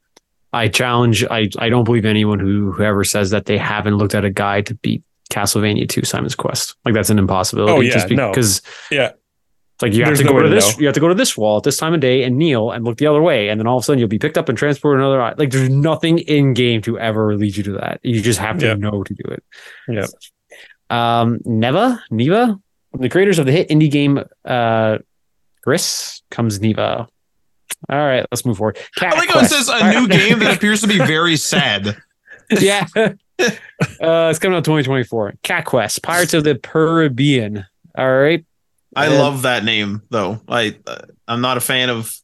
I challenge. I I don't believe anyone who whoever says that they haven't looked at a guide to beat Castlevania 2 Simon's Quest. Like that's an impossibility. Oh, yeah, no. because Yeah. it's like you have There's to go way to to this. know. You have to go to this wall at this time of day and kneel and look the other way, and then all of a sudden you'll be picked up and transported another. eye. Like there's nothing in game to ever lead you to that. You just have to Yeah. know to do it. Yeah. Um, Neva, Neva, the creators of the hit indie game, uh, Gris comes Neva. All right, let's move forward. Cat I like how it Quest. says a new game that appears to be very sad. yeah. uh, it's coming out 2024. Cat Quest, Pirates of the Caribbean. All right. I Yeah. love that name though. I uh, I'm not a fan of.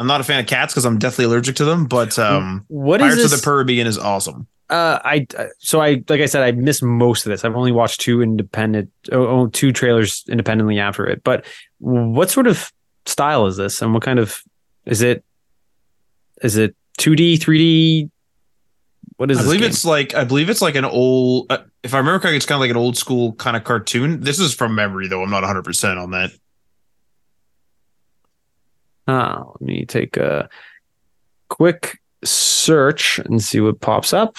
I'm not a fan of cats because I'm deathly allergic to them. But um, What Pirates of the Caribbean is awesome. uh, I uh, so I like I said I missed most of this. I've only watched two independent, oh, oh, two trailers independently after it. But what sort of style is this, and what kind of is it? Is it 2D, 3D? What is I believe game? it's like I believe it's like an old. Uh, if I remember correctly, it's kind of like an old school kind of cartoon. This is from memory though. I'm not 100 percent on that. Ah, let me take a quick search and see what pops up.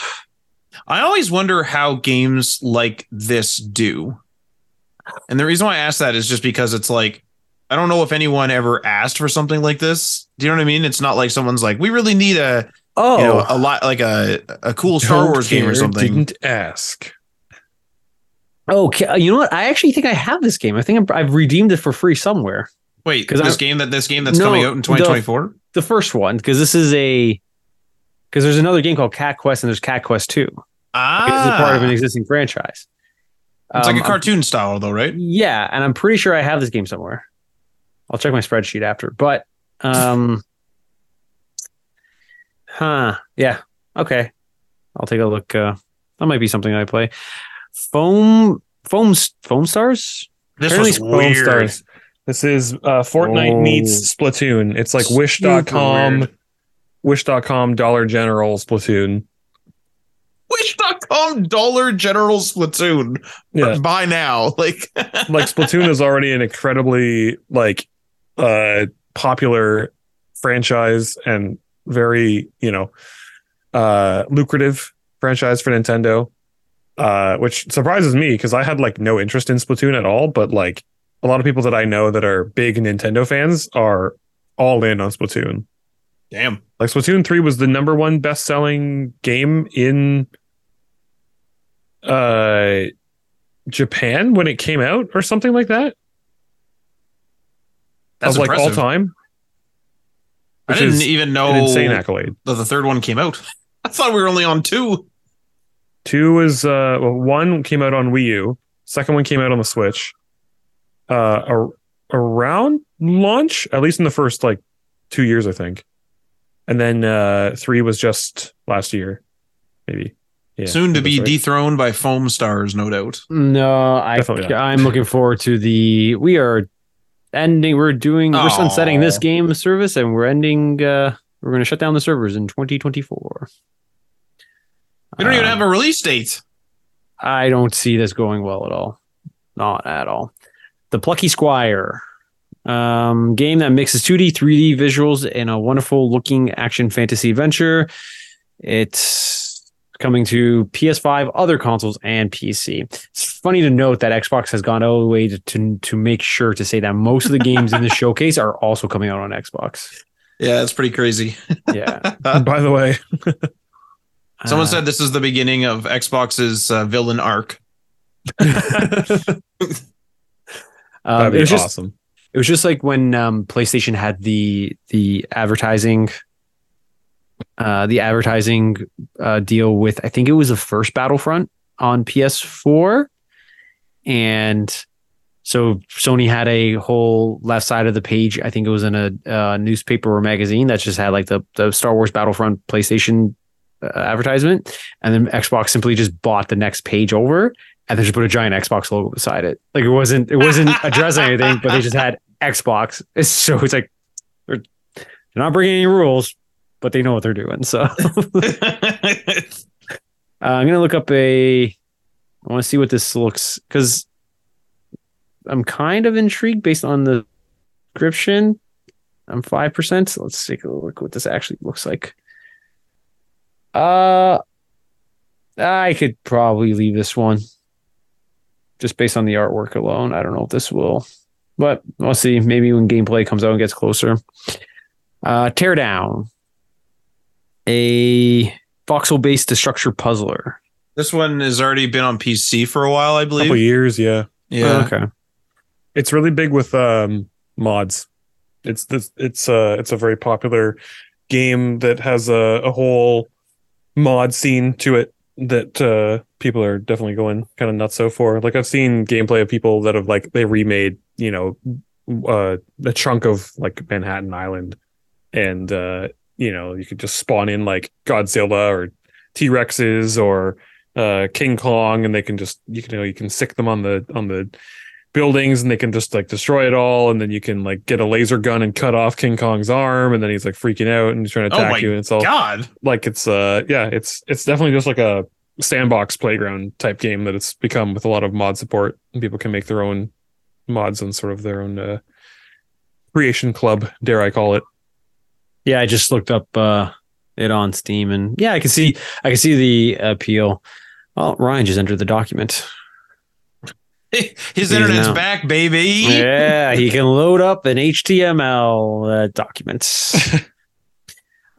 I always wonder how games like this do. And the reason why I ask that is just because it's like I don't know if anyone ever asked for something like this. Do you know what I mean? It's not like someone's like, we really need a Oh, you know a lot like a a cool Star Don't Wars game or something. Didn't ask. Okay, you know what? I actually think I have this game. I think I'm, I've redeemed it for free somewhere. Wait, 'Cause this I- game that this game that's No, coming out in 2024? The first one, because this is a because there's another game called Cat Quest and there's Cat Quest Two. Ah, This is part of an existing franchise. it's like Um, a cartoon style though, right? Yeah, and I'm pretty sure I have this game somewhere. I'll check my spreadsheet after. But um Huh. Yeah. Okay. I'll take a look. Uh that might be something I play. Foam foam foam stars? This Apparently was Foam weird. Stars. This is uh, Fortnite Oh. meets Splatoon. It's like Super Wish.com, weird. Wish.com, Dollar General, Splatoon. Wish.com Dollar General Splatoon. Yeah, Buy now. Like like Splatoon is already an incredibly like uh popular franchise, and very you know uh lucrative franchise for Nintendo. Uh, which surprises me because I had like no interest in Splatoon at all, but like a lot of people that I know that are big Nintendo fans are all in on Splatoon. Damn. Like Splatoon 3 was the number one best selling game in uh Japan when it came out or something like that. That's of like all time. I didn't even know An insane accolade. that the third one came out. I thought we were only on two. Two is uh well, one came out on Wii U, second one came out on the Switch. Uh ar- around launch, at least in the first like two years, I think. And then uh three was just last year, maybe. Yeah, Soon to be right. dethroned by foam stars, no doubt. No, I Definitely. I'm looking forward to the we are ending we're doing we're sunsetting this game service and we're ending uh we're going to shut down the servers in 2024. We don't even Um, have a release date. I don't see this going well at all. Not at all. The Plucky Squire. Um, game that mixes 2D, 3D visuals in a wonderful looking action fantasy adventure. It's coming to PS5, other consoles, and PC. It's funny to note that Xbox has gone all the way to, to, to make sure to say that most of the games in the showcase are also coming out on Xbox. Yeah, that's pretty crazy. Yeah. By the way, Someone Uh, said this is the beginning of Xbox's uh, villain arc. um, that'd it be was just awesome. It was just like when um, PlayStation had the the advertising, uh, the advertising uh, deal with I think it was the first Battlefront on PS4, and so Sony had a whole left side of the page. I think it was in a uh, newspaper or magazine that just had like the the Star Wars Battlefront PlayStation uh, advertisement, and then Xbox simply just bought the next page over and they just put a giant Xbox logo beside it. Like it wasn't it wasn't addressing anything, but they just had Xbox. It's- So it's like they're, they're not breaking any rules, but they know what they're doing. So uh, I'm gonna look up a. I want to see what this looks because I'm kind of intrigued based on the description. I'm five percent. So let's take a look what this actually looks like. Uh, I could probably leave this one just based on the artwork alone. I don't know if this will, but we'll see. Maybe when gameplay comes out and gets closer. Uh, Teardown, a voxel-based destructure puzzler. this one has already been on PC for a while, I believe. couple years, yeah. Yeah. okay. It's really big with um mods. It's this it's uh it's a very popular game that has a, a whole mod scene to it that uh people are definitely going kind of nuts so for. Like I've seen gameplay of people that have like they remade, you know, uh a chunk of like Manhattan Island and uh you know, you could just spawn in like Godzilla or T-Rexes or uh King Kong and they can just you can you know you can sick them on the on the buildings and they can just like destroy it all and then you can like get a laser gun and cut off King Kong's arm and then he's like freaking out and he's trying to Oh attack my you and it's all God. like it's uh yeah it's it's definitely just like a sandbox playground type game that it's become with a lot of mod support and people can make their own mods and sort of their own uh creation club dare I call it Yeah, I just looked up uh, it on Steam, and yeah, I can see I can see the appeal. Well, Ryan just entered the document. His internet's now- back, baby. Yeah, he can load up an HTML uh, document.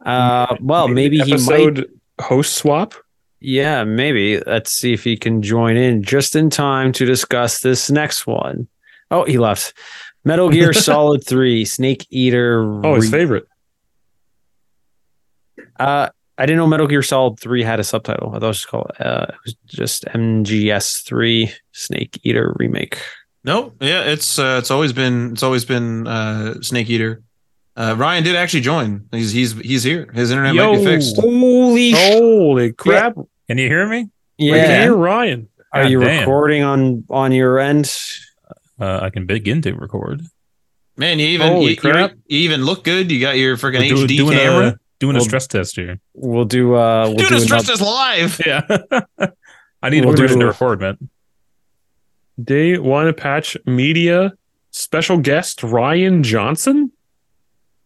Uh, well, maybe he might. episode host swap Yeah, maybe. Let's see if he can join in just in time to discuss this next one. Oh, he left. Metal Gear Solid 3, Snake Eater. oh his Re- favorite Uh, I didn't know Metal Gear Solid 3 had a subtitle. I thought it was just called uh, it was just MGS 3 Snake Eater Remake. No, yeah, it's uh, it's always been it's always been uh, Snake Eater. Uh, Ryan did actually join. He's he's he's here. His internet might be fixed. Holy sh- holy crap Can you hear me? we can Yeah. hear Ryan Are God you damn. recording on on your end? Uh, I can begin to record. Man, you even you, you- you even look good. You got your freaking do- HD doing camera. A doing a stress test here. We'll do uh we'll Dude, do it's another- just as live. Yeah, I need We'll a person do- to record, man. day one patch media special guest Ryan Johnson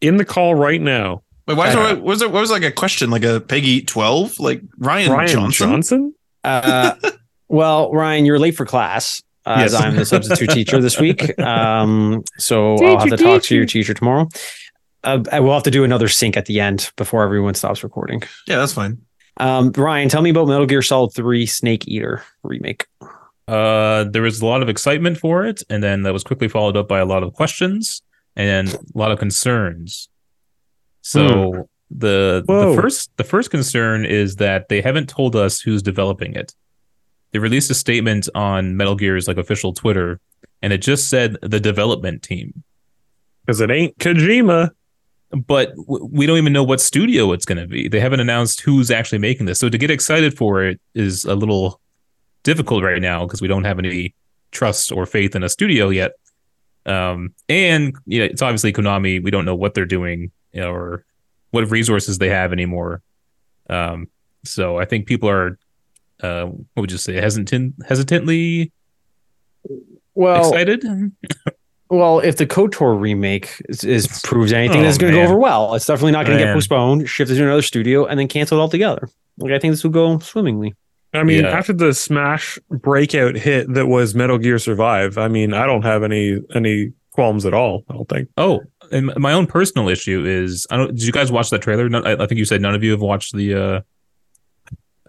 in the call right now Wait, why is Uh, there, was there, what was like a question, like a Peggy 12? Like Ryan, Ryan Johnson? Johnson? Uh, well, Ryan, you're late for class. Uh, As Yes. I'm the substitute teacher this week, um, so I'll have to talk to your teacher tomorrow. Uh, I will have to do another sync at the end before everyone stops recording. Yeah, that's fine. Um, Ryan, tell me about Metal Gear Solid 3 Snake Eater remake. Uh, there was a lot of excitement for it, and then that was quickly followed up by a lot of questions and a lot of concerns. So the Whoa. the first the first concern is that they haven't told us who's developing it. They released a statement on Metal Gear's like official Twitter, and it just said the development team. Because it ain't Kojima. But we don't even know what studio it's going to be. They haven't announced who's actually making this. So to get excited for it is a little difficult right now because we don't have any trust or faith in a studio yet. Um, and you know, it's obviously Konami. We don't know what they're doing you know, or what resources they have anymore. Um, so I think people are, uh, what would you say, hesitant, hesitantly Well, excited. well, if the KOTOR remake is, is proves anything, Oh, that's going to go over well. It's definitely not going to get postponed, shifted to another studio, and then canceled altogether. Like I think this will go swimmingly. I mean, Yeah. after the smash breakout hit that was Metal Gear Survive, I mean, I don't have any any qualms at all. I don't think. Oh, and my own personal issue is I don't. Did you guys watch that trailer? No, I, I think you said none of you have watched the uh,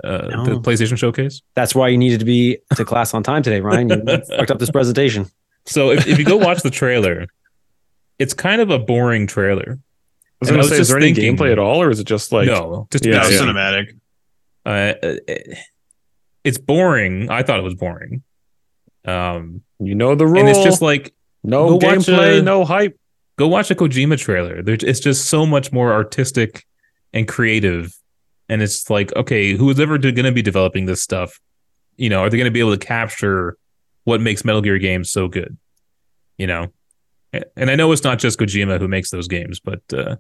uh the PlayStation showcase. That's why you needed to be to class on time today, Ryan. You fucked up this presentation. So if, if you go watch the trailer, it's kind of a boring trailer. I was And I going was to say, is just there any gameplay at all, or is it just like no, just Yeah, no, yeah. cinematic. Uh, it- it's boring. I thought it was boring. Um, you know the rule? and it's just like no go gameplay, a- no hype. go watch a Kojima trailer. There, it's just so much more artistic and creative. And it's like, okay, who's ever going to be developing this stuff? You know, are they going to be able to capture what makes Metal Gear games so good? You know, and I know it's not just Kojima who makes those games, but uh,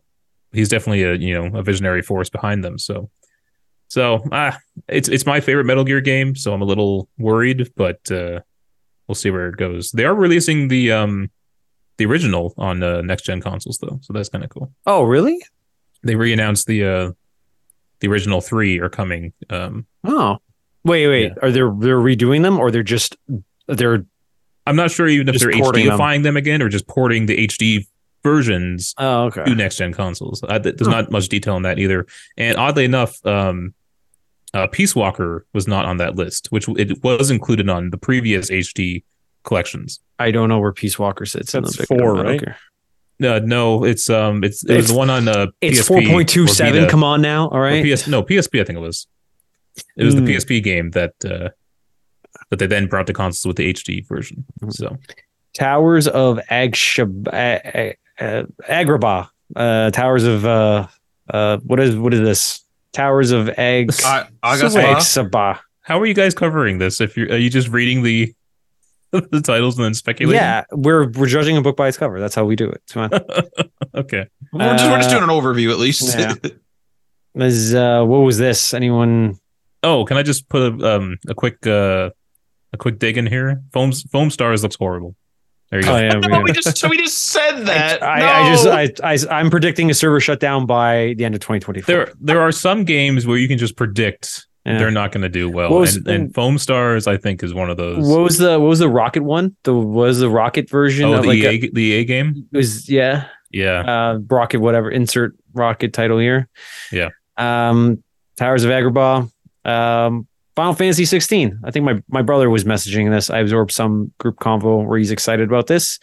he's definitely a you know a visionary force behind them. So, so ah, it's it's my favorite Metal Gear game. So I'm a little worried, but uh, we'll see where it goes. They are releasing the um the original on uh, next gen consoles though, so that's kind of cool. Oh, really? They re-announced the uh the original three are coming. Um, Oh, wait, wait. Yeah. Are they they're redoing them, or they're just they're? I'm not sure even if they're porting them. HDifying them. again or just porting the HD versions Oh, okay. to next gen consoles. Th- there's not much detail on that either. And oddly enough, um, uh, Peace Walker was not on that list, which it was included on the previous HD collections. I don't know where Peace Walker sits. in That's the four, right? Gear. Uh, no, it's um, it's it was It's- the one on uh, It's PSP four point two or Come on now. all right? PS no PSP I think it was. It was Hmm. the PSP game that uh, that they then brought to consoles with the HD version. Mhm. So Towers of Agshab- A- A- uh, Agrabah. Uh, Towers of uh, uh, what is what is this? Towers of Ag I, I got So wait. some. Agsabah. how are you guys covering this? If you're are you just reading the the titles and then speculating? Yeah, we're we're judging a book by its cover. That's how we do it. It's fine. Okay. We're, just, we're just Uh, doing an overview at least. yeah. Is uh, what was this? Anyone? Oh, can I just put a um a quick uh a quick dig in here? Foam Foam Stars looks horrible. There you go. Oh yeah, no, we just so we just said that. I, no. I just I, I I'm predicting a server shutdown by the end of 2024. There there are some games where you can just predict Yeah. they're not going to do well, was- and, and Foam Stars I think is one of those. What was the what was the rocket one? The was the rocket version oh, of the like EA, a, the EA game. it was yeah Yeah, uh rocket whatever insert rocket title here. Yeah. Um, Towers of Agrabah. Um, Final Fantasy 16. I think my my brother was messaging this. I absorbed some group convo where he's excited about this.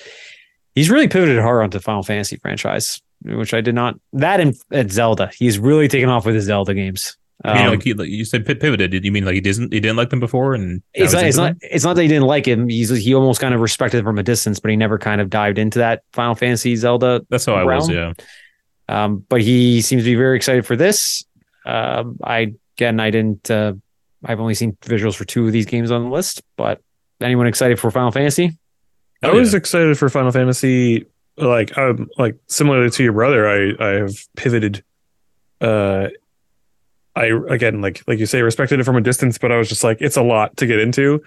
He's really pivoted hard onto Final Fantasy franchise, which I did not. That and, and Zelda. He's really taken off with his Zelda games. I mean, Um, like, he, like you said, pivoted. Did you mean like he didn't he didn't like them before? And it's not, it's not it's not that he didn't like him. He's he almost kind of respected him from a distance, but he never kind of dived into that Final Fantasy Zelda. That's how I was. Yeah. Um, but he seems to be very excited for this. Um, I again, I didn't. Uh, I've only seen visuals for two of these games on the list. But anyone excited for Final Fantasy? I Oh, was yeah. excited for Final Fantasy. Like, um, like similarly to your brother, I I have pivoted. Uh, I again, like like you say, respected it from a distance, but I was just like, it's a lot to get into.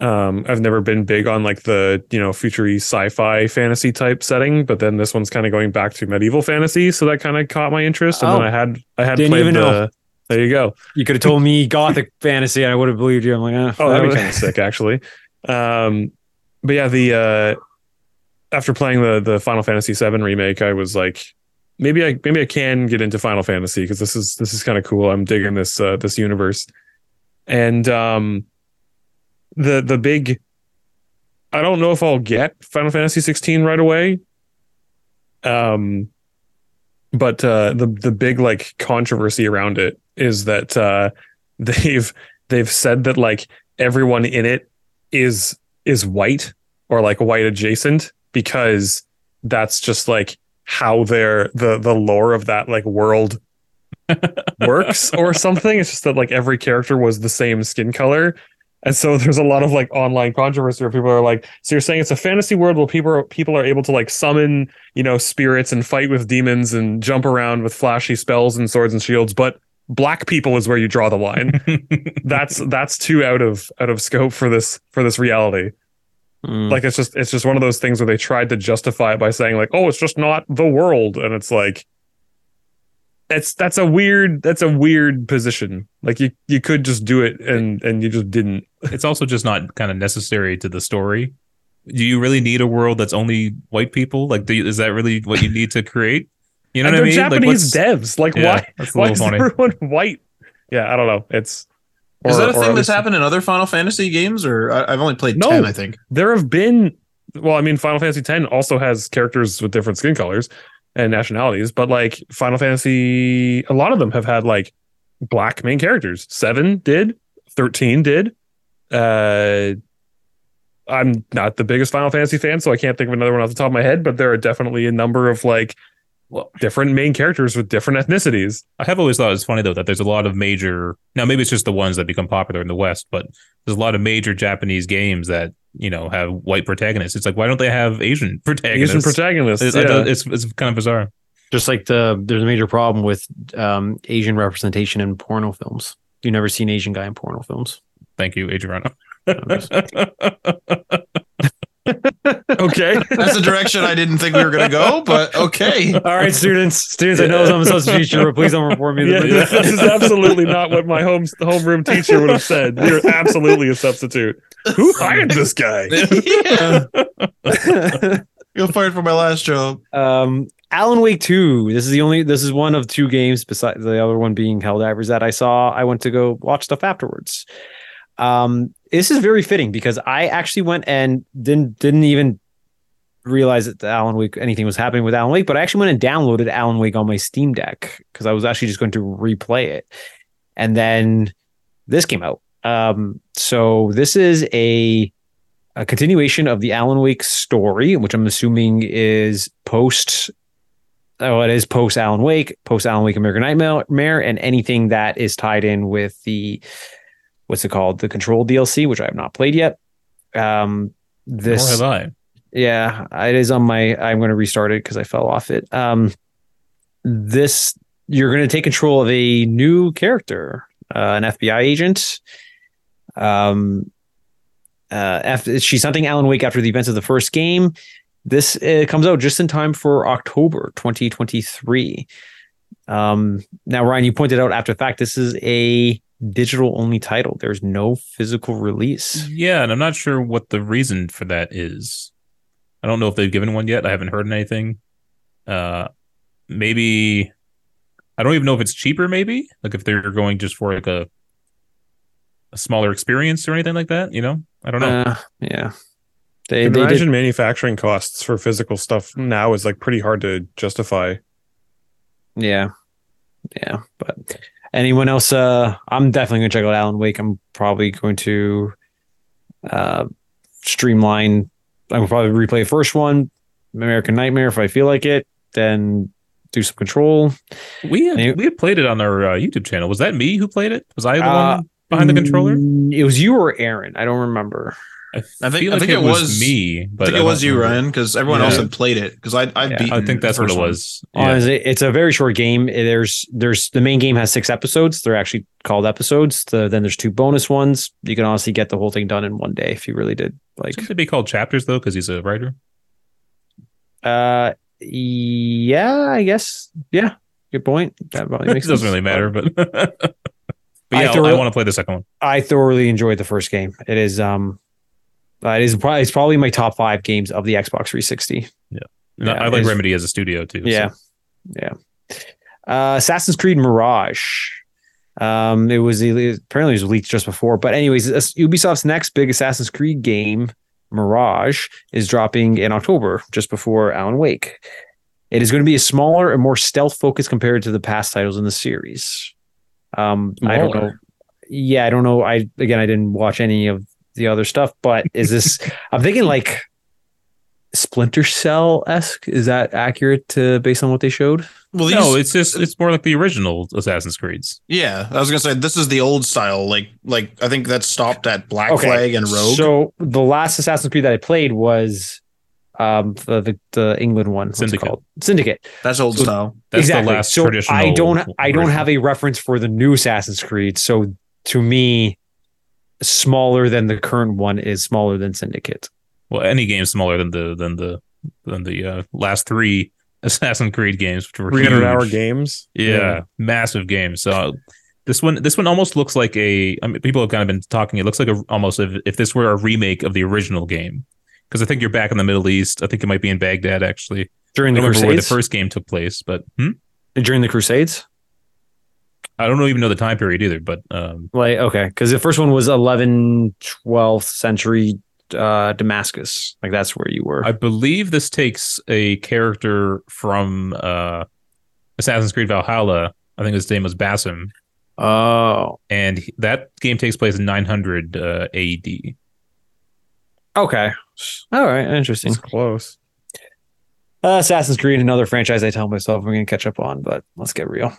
Um, I've never been big on like the you know futury sci-fi fantasy type setting, but then this one's kind of going back to medieval fantasy, so that kind of caught my interest. And Oh. then I had I had Didn't played even the. know. There you go. You could have told me gothic fantasy and I would have believed you. I'm like, eh, Oh, that'd be kind of sick, actually. Um, but yeah, the uh, after playing the the Final Fantasy VII remake, I was like, maybe I maybe I can get into Final Fantasy because this is this is kind of cool. I'm digging this uh, this universe, and um, the the big. I don't know if I'll get Final Fantasy 16 right away. Um, but uh, the the big like controversy around it is that uh, they've they've said that like everyone in it is is white or like white adjacent because that's just like how their the the lore of that like world works or something. It's just that like every character was the same skin color. And so there's a lot of like online controversy where people are like so you're saying it's a fantasy world where people are, people are able to like summon you know spirits and fight with demons and jump around with flashy spells and swords and shields but black people is where you draw the line that's that's too out of out of scope for this for this reality Mm. like it's just it's just one of those things where they tried to justify it by saying like oh it's just not the world and it's like it's that's a weird that's a weird position like you you could just do it and and you just didn't it's also just not kind of necessary to the story. Do you really need a world that's only white people? Like, do you, is that really what you need to create? You know and what I they're mean? japanese like, devs like yeah, why That's a why little is funny. everyone white yeah i don't know it's Is that a thing that's happened in other Final Fantasy games, or I, I've only played No. ten, I think. there have been well i mean final fantasy 10 also has characters with different skin colors and nationalities but like final fantasy a lot of them have had like black main characters 7 did 13 did uh i'm not the biggest final fantasy fan so i can't think of another one off the top of my head but there are definitely a number of like Well- different main characters with different ethnicities I have always thought it's funny though that there's a lot of major now maybe it's just the ones that become popular in the West, but there's a lot of major Japanese games that you know have white protagonists. It's like why don't they have Asian protagonists? asian protagonists It's, yeah. it's, it's kind of bizarre. Just like the there's a major problem with um, Asian representation in porno films. You never see an Asian guy in porno films. Thank you, Adriano. okay That's a direction I didn't think we were going to go, but okay. All right, students, students. I know I'm a substitute teacher, but please don't report me. Yeah, this, this is absolutely not what my home homeroom teacher would have said. You're absolutely a substitute. Who hired this guy? yeah. You're fired for my last job. um, Alan Wake Two. This is the only. This is one of two games besides the other one being Helldivers that I saw. I went to go watch stuff afterwards. Um, this is very fitting because I actually went and didn't didn't even realize that Alan Wake anything was happening with Alan Wake, but I actually went and downloaded Alan Wake on my Steam Deck because I was actually just going to replay it, and then this came out. Um, so this is a a continuation of the Alan Wake story, which I'm assuming is post. Oh, it is post Alan Wake, post Alan Wake American Nightmare, and anything that is tied in with the what's it called, the Control DLC, which I have not played yet. Um, Nor this have I. yeah, it is on my. I'm going to restart it because I fell off it. Um, this you're going to take control of a new character, uh, an FBI agent. Um, uh, after she's hunting Alan Wake after the events of the first game. This uh, comes out just in time for October 2023. Um, now, Ryan, you pointed out after the fact this is a digital only title. There's no physical release. Yeah, and I'm not sure what the reason for that is. I don't know if they've given one yet. I haven't heard anything. Uh, maybe I don't even know if it's cheaper. Maybe like if they're going just for like a a smaller experience or anything like that. You know, I don't know. Uh, yeah. They, they Imagine did, manufacturing costs for physical stuff now is like pretty hard to justify. yeah. Yeah. But anyone else, uh, I'm definitely going to check out Alan Wake. I'm probably going to, uh, streamline. I will probably replay the first one, American Nightmare, if I feel like it, then do some control. we had, Any- we had played it on our uh, YouTube channel. Was that me who played it? Was I the Uh, one behind the controller? Mm, It was you or Aaron. I don't remember. I, I think- feel I like it, it was, was- me, but I think it was you, remember. Ryan, because everyone else had played it. Because I I Yeah. beat. I think that's what it was. Yeah. Honestly, it's a very short game. There's there's the main game has six episodes. They're actually called episodes. The, then there's two bonus ones. You can honestly get the whole thing done in one day if you really did. Like, Shouldn't it be called chapters though? Because he's a writer. uh, yeah, I guess. Yeah, good point. That probably It doesn't sense. really matter, but but I yeah, I, throw- want to play the second one. I thoroughly enjoyed the first game. It is um, uh, it is probably it's probably my top five games of the Xbox 360. No, Yeah, I like Remedy as a studio too. so- Yeah. Yeah. Uh, Assassin's Creed Mirage. Um, it was apparently it was leaked just before, but anyways, Ubisoft's next big Assassin's Creed game, Mirage, is dropping in October, just before Alan Wake. It is going to be a smaller and more stealth focused compared to the past titles in the series. Um, I don't know. Yeah, I don't know. I again, I didn't watch any of the other stuff, but is this? I'm thinking like Splinter Cell esque. Is that accurate to based on what they showed? Well, these, No, it's just it's more like the original Assassin's Creeds. yeah. I was gonna say this is the old style. Like like I think that stopped at Black Okay, Flag and Rogue. So the last Assassin's Creed that I played was um the the, the England one. What's Syndicate. it called? Syndicate. That's old So- style. That's exactly. the last so traditional. I don't I don't version. have a reference for the new Assassin's Creed. So to me, smaller than the current one is smaller than Syndicate. well any game smaller than the than the than the uh, last three Assassin's Creed games, which were 300 hour games. Yeah, massive games. So this one, this one almost looks like a. I mean, people have kind of been talking. It looks like a almost if, if this were a remake of the original game, because I think you're back in the Middle East. I think it might be in Baghdad actually. During I the don't remember where the first game took place, but hmm? During the Crusades. I don't even know the time period either. But um, Like okay, because the first one was 11, 12th century uh Damascus. Like that's where you were. I believe this takes a character from uh, Assassin's Creed Valhalla. I think his name was Basim, oh. and he- that game takes place in 900 uh, AD. Okay. All right. Interesting. It's close. Uh, Assassin's Creed, another franchise I tell myself I'm going to catch up on, but let's get real.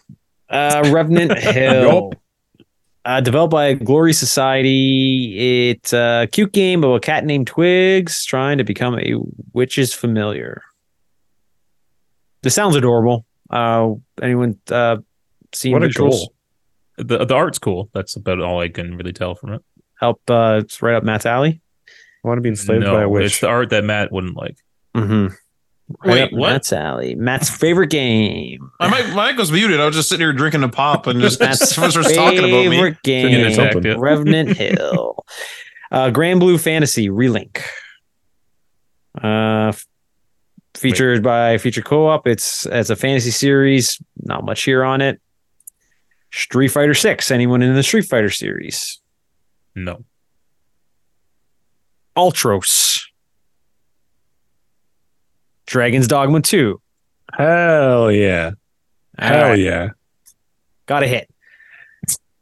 Uh, Revenant Hill. Uh, developed by Glory Society. It's a cute game of a cat named Twigs trying to become a witch's familiar. This sounds adorable. Uh, anyone uh, seen What a visuals? The the art's cool. That's about all I can really tell from it. Help. Uh, it's right up Matt's alley. I want to be enslaved no, by a witch. it's the art that Matt wouldn't like. Mm-hmm. Right Wait, what? Matt's alley. Matt's favorite game. My mic, my mic was muted. I was just sitting here drinking a pop and just Matt's someone starts talking about me. favorite Getting game. attacked, yeah. Revenant Hill. Uh, Granblue Fantasy Relink. Uh, f- featured by Feature Co-op. It's as a fantasy series. Not much here on it. Street Fighter Six. Anyone in the Street Fighter series? No. Ultros. Dragon's Dogma Two. Hell yeah. Hell Alright, yeah. Got a hit.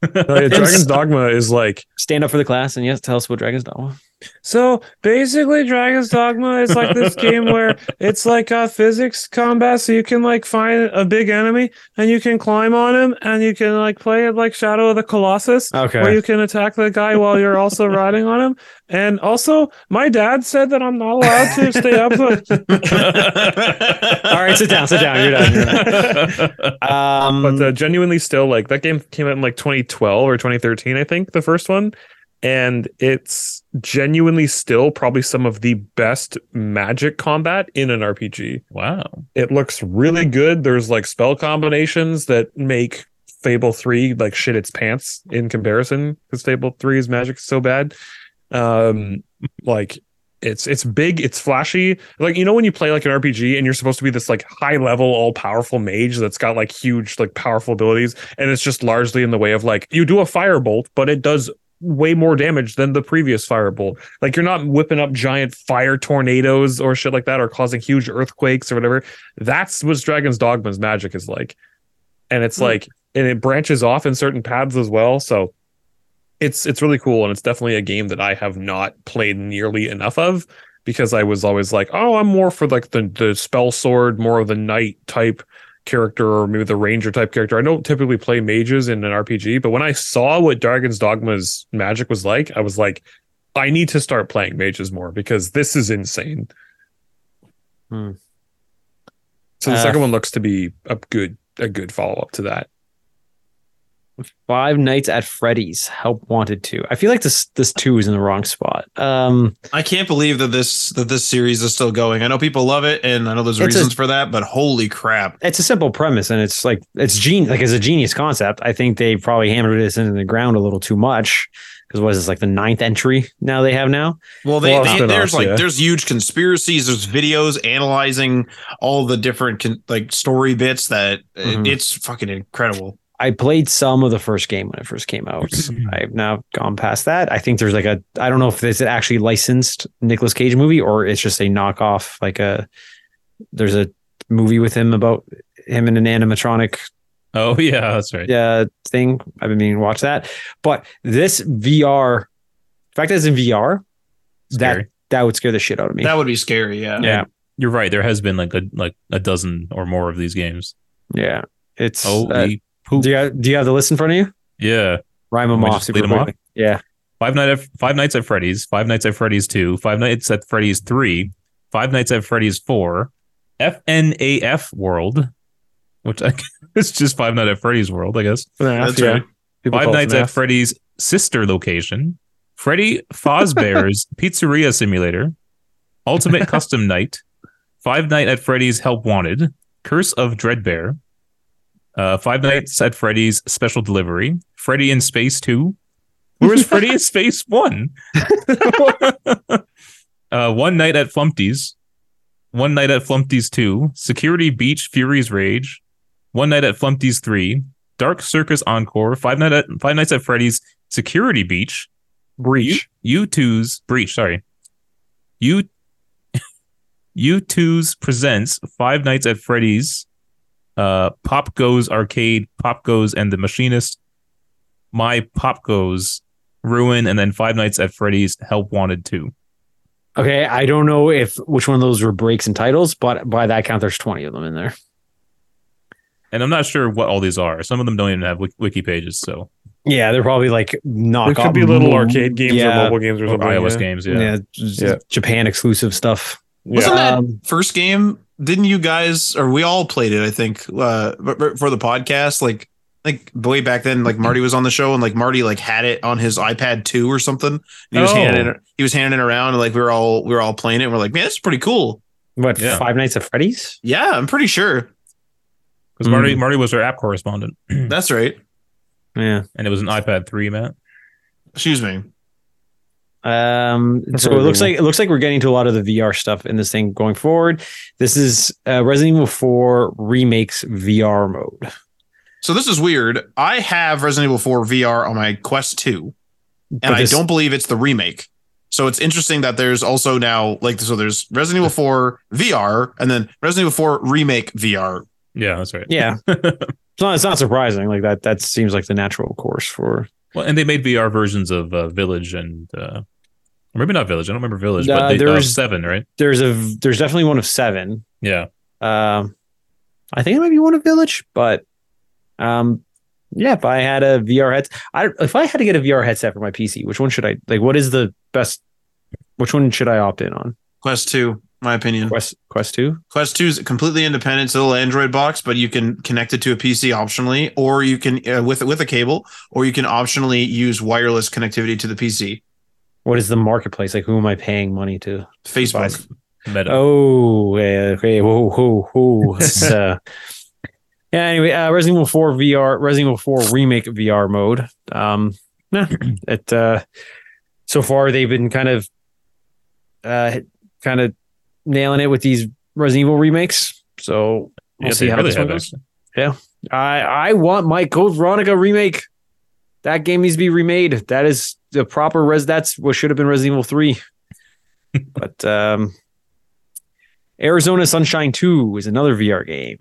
Dragon's Dogma is like Stand up for the class and yes, tell us what Dragon's Dogma. So basically, Dragon's Dogma is like this game where it's like a physics combat. So you can like find a big enemy and you can climb on him and you can like play it like Shadow of the Colossus, Okay. where you can attack the guy while you're also riding on him. And also, my dad said that I'm not allowed to stay up. With- All right, sit down, sit down. You're done. You're done. Um, but uh, genuinely, still like that game came out in like 2012 or 2013, I think, the first one. And it's genuinely still probably some of the best magic combat in an RPG. wow. It looks really good. There's like spell combinations that make Fable 3 like shit its pants in comparison because Fable 3's magic is so bad. Um like it's it's big, it's flashy. Like you know when you play like an RPG and you're supposed to be this like high level all powerful mage that's got like huge like powerful abilities and it's just largely in the way of like you do a firebolt but it does way more damage than the previous firebolt. Like you're not whipping up giant fire tornadoes or shit like that or causing huge earthquakes or whatever. That's what Dragon's Dogma's magic is like. And it's Hmm. like and it branches off in certain paths as well. So it's it's really cool and it's definitely a game that I have not played nearly enough of because I was always like, oh, I'm more for like the the spell sword, more of the knight type character or maybe the ranger type character. I don't typically play mages in an RPG, but when I saw what Dragon's Dogma's magic was like, I was like, I need to start playing mages more because this is insane. Hmm. So the Uh, second one looks to be a good a good follow up to that. Five Nights at Freddy's. Help Wanted Two. I feel like this this two is in the wrong spot. Um, I can't believe that this that this series is still going. I know people love it, and I know there's It's a- reasons for that. But holy crap! it's a simple premise, and it's like it's gene like it's a genius concept. I think they probably hammered this into the ground a little too much because what is this like the ninth entry now they have now? Well, they, Well, they- there's like yeah. there's huge conspiracies. There's videos analyzing all the different con- like story bits. That it- Mhm. it's fucking incredible. I played some of the first game when it first came out. I've now gone past that. I think there's like a I don't know if it's an actually licensed Nicolas Cage movie or it's just a knockoff. Like a there's a movie with him about him in an animatronic Oh yeah, that's right. uh, thing. I've been meaning to watch that. But this VR, the fact that it's in VR, Scary. that that would scare the shit out of me. That would be scary. Yeah. yeah, You're right. There has been like a like a dozen or more of these games. yeah. It's Oh, uh, poop. do you have, do you have the list in front of you? Yeah. Rhyme them Want me to off. super lead 'em off? Yeah. Five Night at Five Nights at Freddy's, Five Nights at Freddy's Two, Five Nights at Freddy's Three, Five Nights at Freddy's Four, FNAF World, which I it's just Five Nights at Freddy's World, I guess. That's yeah. right. People Five Nights at Freddy's sister location, Freddy Fazbear's Pizzeria Simulator, Ultimate Custom Night, Five Night at Freddy's Help Wanted, Curse of Dreadbear, uh, Five Nights at Freddy's Special Delivery, Freddy in Space 2. Where's Freddy in Space 1? uh, One Night at Flumpty's, One Night at Flumpty's 2, Security Beach Fury's Rage, One Night at Flumpty's 3, Dark Circus Encore, Five Night at Five Nights at Freddy's Security Beach, Breach. U two's Breach, sorry. U U two's presents Five Nights at Freddy's, uh, Pop Goes Arcade, Pop Goes and the Machinist, My Pop Goes, Ruin, and then Five Nights at Freddy's Help Wanted 2. Okay, I don't know if which one of those were breaks and titles, but by that count, there's 20 of them in there. And I'm not sure what all these are. Some of them don't even have wiki, wiki pages, so Yeah, they're probably like knock There could be little arcade games or mobile games or or something. iOS yeah. games, Yeah, yeah. Yeah. Japan exclusive stuff. Wasn't Yeah. that Um, first game? Didn't you guys or we all played it? I think uh, but- but for the podcast, like like way back then, like Marty was on the show and like Marty like had it on his iPad two or something. And he was Oh. handing it. He was handing it around and like we were all we were all playing it. And we're like, man, this is pretty cool. What Yeah. Five Nights at Freddy's? Yeah, I'm pretty sure Because Marty Marty was our app correspondent, that's right. Yeah. and it was an iPad 3, Matt. Excuse me. Um. That's So it looks like it looks like we're getting to a lot of the VR stuff in this thing going forward. This is uh, Resident Evil 4 remakes VR mode. So this is weird. I have Resident Evil 4 VR on my Quest 2, and But I this- don't believe it's the remake. So it's interesting that there's also now like so there's Resident Evil 4 VR and then Resident Evil 4 remake VR. Yeah, that's right. Yeah. it's not. It's not surprising. Like that. That seems like the natural course for. Well, and they made VR versions of uh, Village and uh, or maybe not Village. I don't remember Village, Uh, but they, uh, there's- seven, right? There's a. There's definitely one of seven. Yeah. Um, I think it might be one of Village, but um, yeah. If I had a VR headset, I if I had to get a VR headset for my PC, which one should I like? What is the best? Which one should I opt in on? Quest 2, my opinion. Quest Quest Two. Quest 2 is completely independent. It's a little Android box, but you can connect it to a PC optionally, or you can uh, with with a cable, or you can optionally use wireless connectivity to the PC. What is the marketplace? Like, who am I paying money to? Facebook. Meta. Oh, yeah, okay, whoa, whoa, whoa. It's, uh, yeah. Anyway, uh, Resident Evil Four VR, Resident Evil Four remake VR mode. Um, yeah, it. Uh, so far, they've been kind of, uh, kind of nailing it with these Resident Evil remakes. So we'll Yeah, see how really this one have, goes. actually. I I want my Code Veronica remake. That game needs to be remade. That is the proper res. That's what should have been Resident Evil Three. but um, Arizona Sunshine Two is another VR game.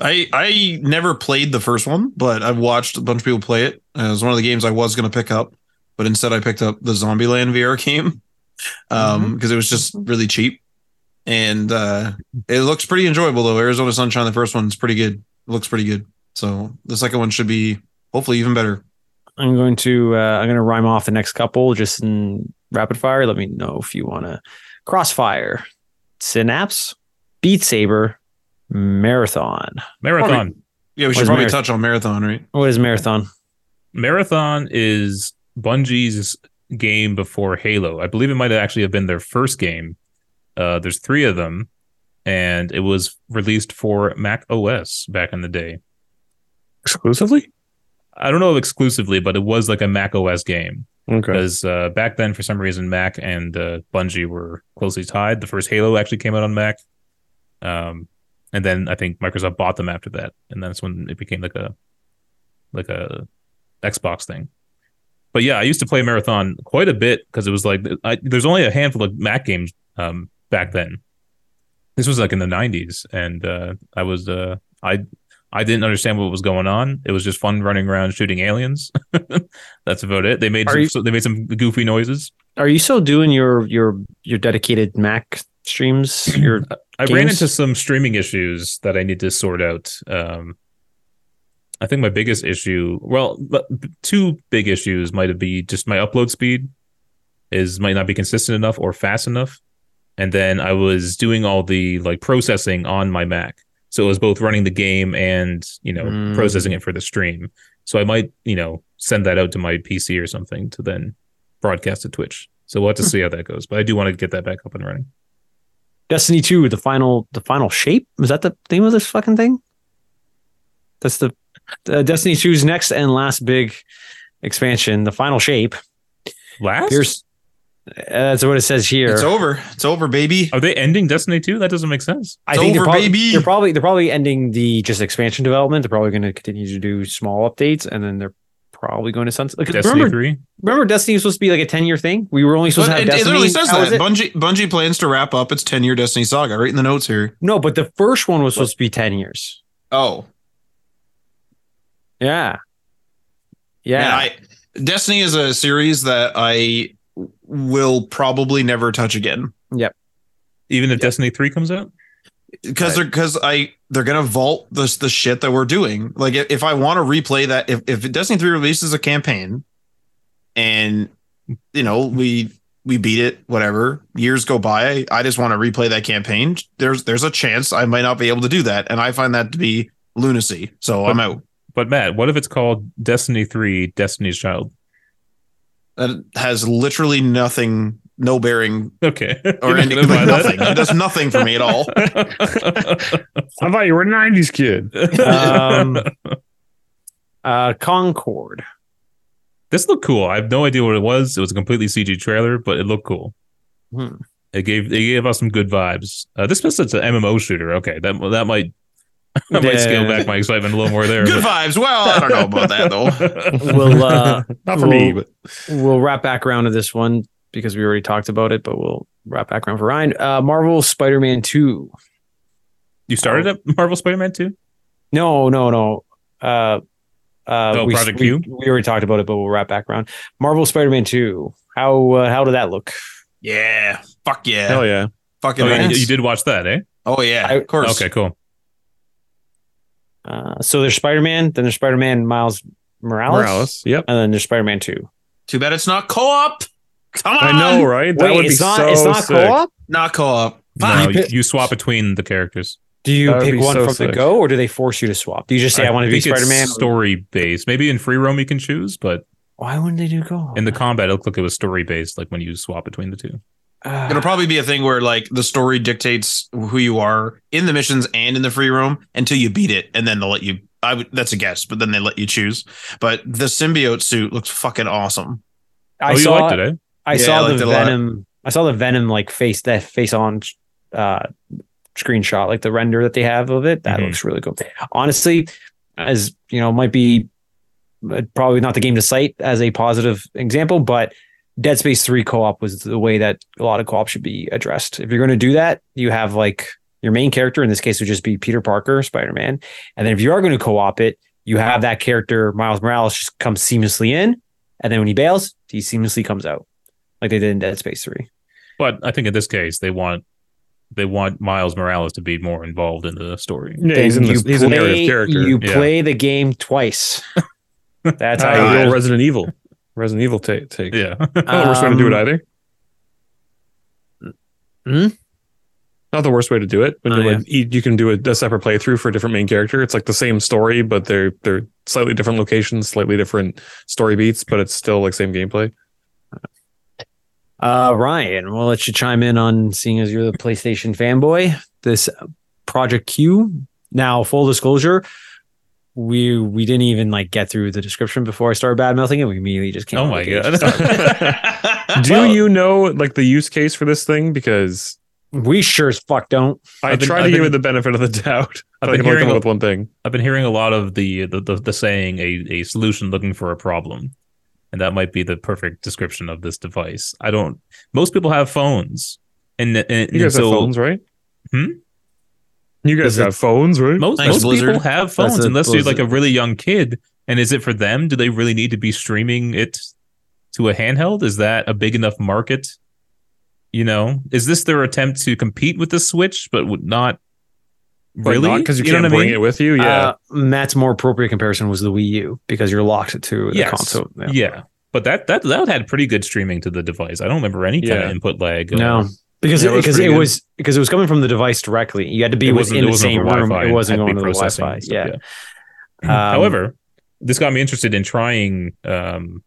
I I never played the first one, but I've watched a bunch of people play it. Uh, it was one of the games I was going to pick up, but instead I picked up the Zombieland VR game um because it was just really cheap. And uh it looks pretty enjoyable though. Arizona Sunshine the first one's pretty good. It looks pretty good. So the second one should be hopefully even better. I'm going to uh, I'm going to rhyme off the next couple just in rapid fire. Let me know if you want to. Crossfire, Synapse, Beat Saber, Marathon. Marathon. Yeah, we should probably Marathon? touch on marathon, right? What is Marathon? Marathon is Bungie's game before Halo. I believe it might actually have been their first game. Uh, there's three of them, and it was released for Mac OS back in the day. Exclusively? I don't know exclusively, but it was like a Mac OS game Okay. because uh, back then, for some reason, Mac and uh, Bungie were closely tied. The first Halo actually came out on Mac, um, and then I think Microsoft bought them after that, and that's when it became like a like a Xbox thing. But yeah, I used to play Marathon quite a bit because it was like I, there's only a handful of Mac games um, back then. This was like in the '90s, and uh, I was uh, I I didn't understand what was going on. It was just fun running around shooting aliens. That's about it. They made some, you- so they made some goofy noises. Are you still doing your your your dedicated Mac streams? Your I ran into some streaming issues that I need to sort out. Um, I think my biggest issue, well, two big issues might be just my upload speed is might not be consistent enough or fast enough. And then I was doing all the like processing on my Mac. So it was both running the game and, you know, Mm. processing it for the stream. So I might, you know, send that out to my PC or something to then broadcast to Twitch. So we'll have to see how that goes. But I do want to get that back up and running. Destiny 2, the final the final shape? Was that the name of this fucking thing? That's the uh, Destiny 2's next and last big expansion, the final shape. Last? That's what it says here. It's over. It's over, baby. Are they ending Destiny 2? That doesn't make sense. I It's think over, they're, probably, baby. they're probably they're probably ending the just expansion development. They're probably going to continue to do small updates, and then they're probably going to sunset. Like, Destiny remember, 3? remember, Destiny was supposed to be like a ten year thing. We were only supposed But to have it, it Destiny. literally says How that it? Bungie Bungie plans to wrap up its 10 year Destiny saga. Right in the notes here. no, but the first one was supposed to be ten years. Oh, Yeah, yeah. Man, I Destiny is a series that I will probably never touch again Yep. Even if Destiny 3 comes out? because they're because I they're gonna vault this the shit that we're doing. Like if, if I want to replay that, if if Destiny three releases a campaign, and you know we we beat it, whatever years go by, I just want to replay that campaign. There's there's a chance I might not be able to do that, and I find that to be lunacy. So I'm out. But Matt, what if it's called Destiny 3 Destiny's Child? That has literally nothing, no bearing Okay. or You're any, like, nothing. that? It does nothing for me at all. I thought you were a 90s kid. um, uh, Concord. this looked cool. I have no idea what it was. It was a completely CG trailer, but it looked cool. Hmm. It gave it gave us some good vibes. Uh, this was it's an MMO shooter. Okay, that that might I might Yeah. scale back my excitement a little more there. Good but- vibes. Well, I don't know about that though. We'll uh, Not for me, but we'll wrap back around to this one because we already talked about it, but we'll wrap back around for Ryan. Uh, Marvel Spider-Man Two. you started at Marvel Spider-Man 2? No, no, no. Uh, uh, Oh, we, Project we, Q? we already talked about it, but we'll wrap back around. Marvel Spider-Man Two. How uh, how did that look? Yeah. Fuck yeah. hell yeah. Fucking Oh, right. you, you did watch that, eh? Oh yeah. I- of course. Okay, cool. Uh, so there's Spider-Man, then there's Spider-Man Miles Morales, Morales. Yep. and then there's Spider-Man Two. Too bad it's not co-op. Come on. I know, right? That Wait, would be it's not so it's not sick. co-op. Not co-op. No, you, you swap between the characters. Do you That would pick one so from sick. the go, or do they force you to swap? Do you just say I, want to be Spider-Man? Story based. Maybe in free roam you can choose, but Why wouldn't they do go? in the combat it looked like it was story based, like when you swap between the two. Uh, It'll probably be a thing where like the story dictates who you are in the missions and in the free room until you beat it, and then they'll let you. I would. That's a guess, but then they let you choose. But the symbiote suit looks fucking awesome. I oh, saw liked it, eh? I Yeah, saw liked the it a lot. Venom. I saw the Venom like face that face on uh screenshot, like the render that they have of it. That Mhm. looks really good. Honestly, as you know, might be uh, probably not the game to cite as a positive example, but Dead Space 3 co-op was the way that a lot of co-op should be addressed. If you're going to do that, you have like your main character, in this case would just be Peter Parker, Spider-Man. And then if you are going to co-op it, you have that character, Miles Morales, just come seamlessly in. And then when he bails, he seamlessly comes out. Like they did in Dead Space 3. But I think in this case they want they want Miles Morales to be more involved in the story. Yeah, he's, in Then the, he's a narrative character. You Yeah. play the game twice. That's how the you old do it. Resident Evil. Resident Evil take. take. Yeah. Oh, we're starting to do it Um, either. Not the worst way to do it. When Oh, you yeah. like, you you can do a, a separate playthrough for a different main character. It's like the same story, but they're they're slightly different locations, slightly different story beats, but it's still like same gameplay. Uh, Ryan, we'll let you chime in on seeing as you're the PlayStation fanboy. This Project Q. Now, full disclosure, we we didn't even like get through the description before I started bad mouthing it. We immediately just came. Oh my god. and. Do Well, you know like the use case for this thing? Because we sure as fuck don't. I I've been- tried I've to give it the benefit of the doubt. I've been hearing a- up with one thing. I've been hearing a lot of the the, the, the saying a, a solution looking for a problem. And that might be the perfect description of this device. I don't most people have phones. And, and, and You guys so have phones, right? Hmm? You guys Is it- have phones, right? most, Thanks, most Blizzard. people have phones That's a unless you're like a really young kid. And is it for them? Do they really need to be streaming it to a handheld? Is that a big enough market? You know, is this their attempt to compete with the Switch, but would not really? because you, know can't what I bring mean? it with you. Yeah, Uh, Matt's more appropriate comparison was the Wii U because you're locked to the Yes. console. Yeah. But that that that had pretty good streaming to the device. I don't remember any kind Yeah. of input lag. uh, No, because Yeah, it it, was because it was because it was coming from the device directly. You had to be It within it the same room. It wasn't Had to be going to the Wi-Fi. and Yeah. stuff, Um, However, this got me interested in trying um,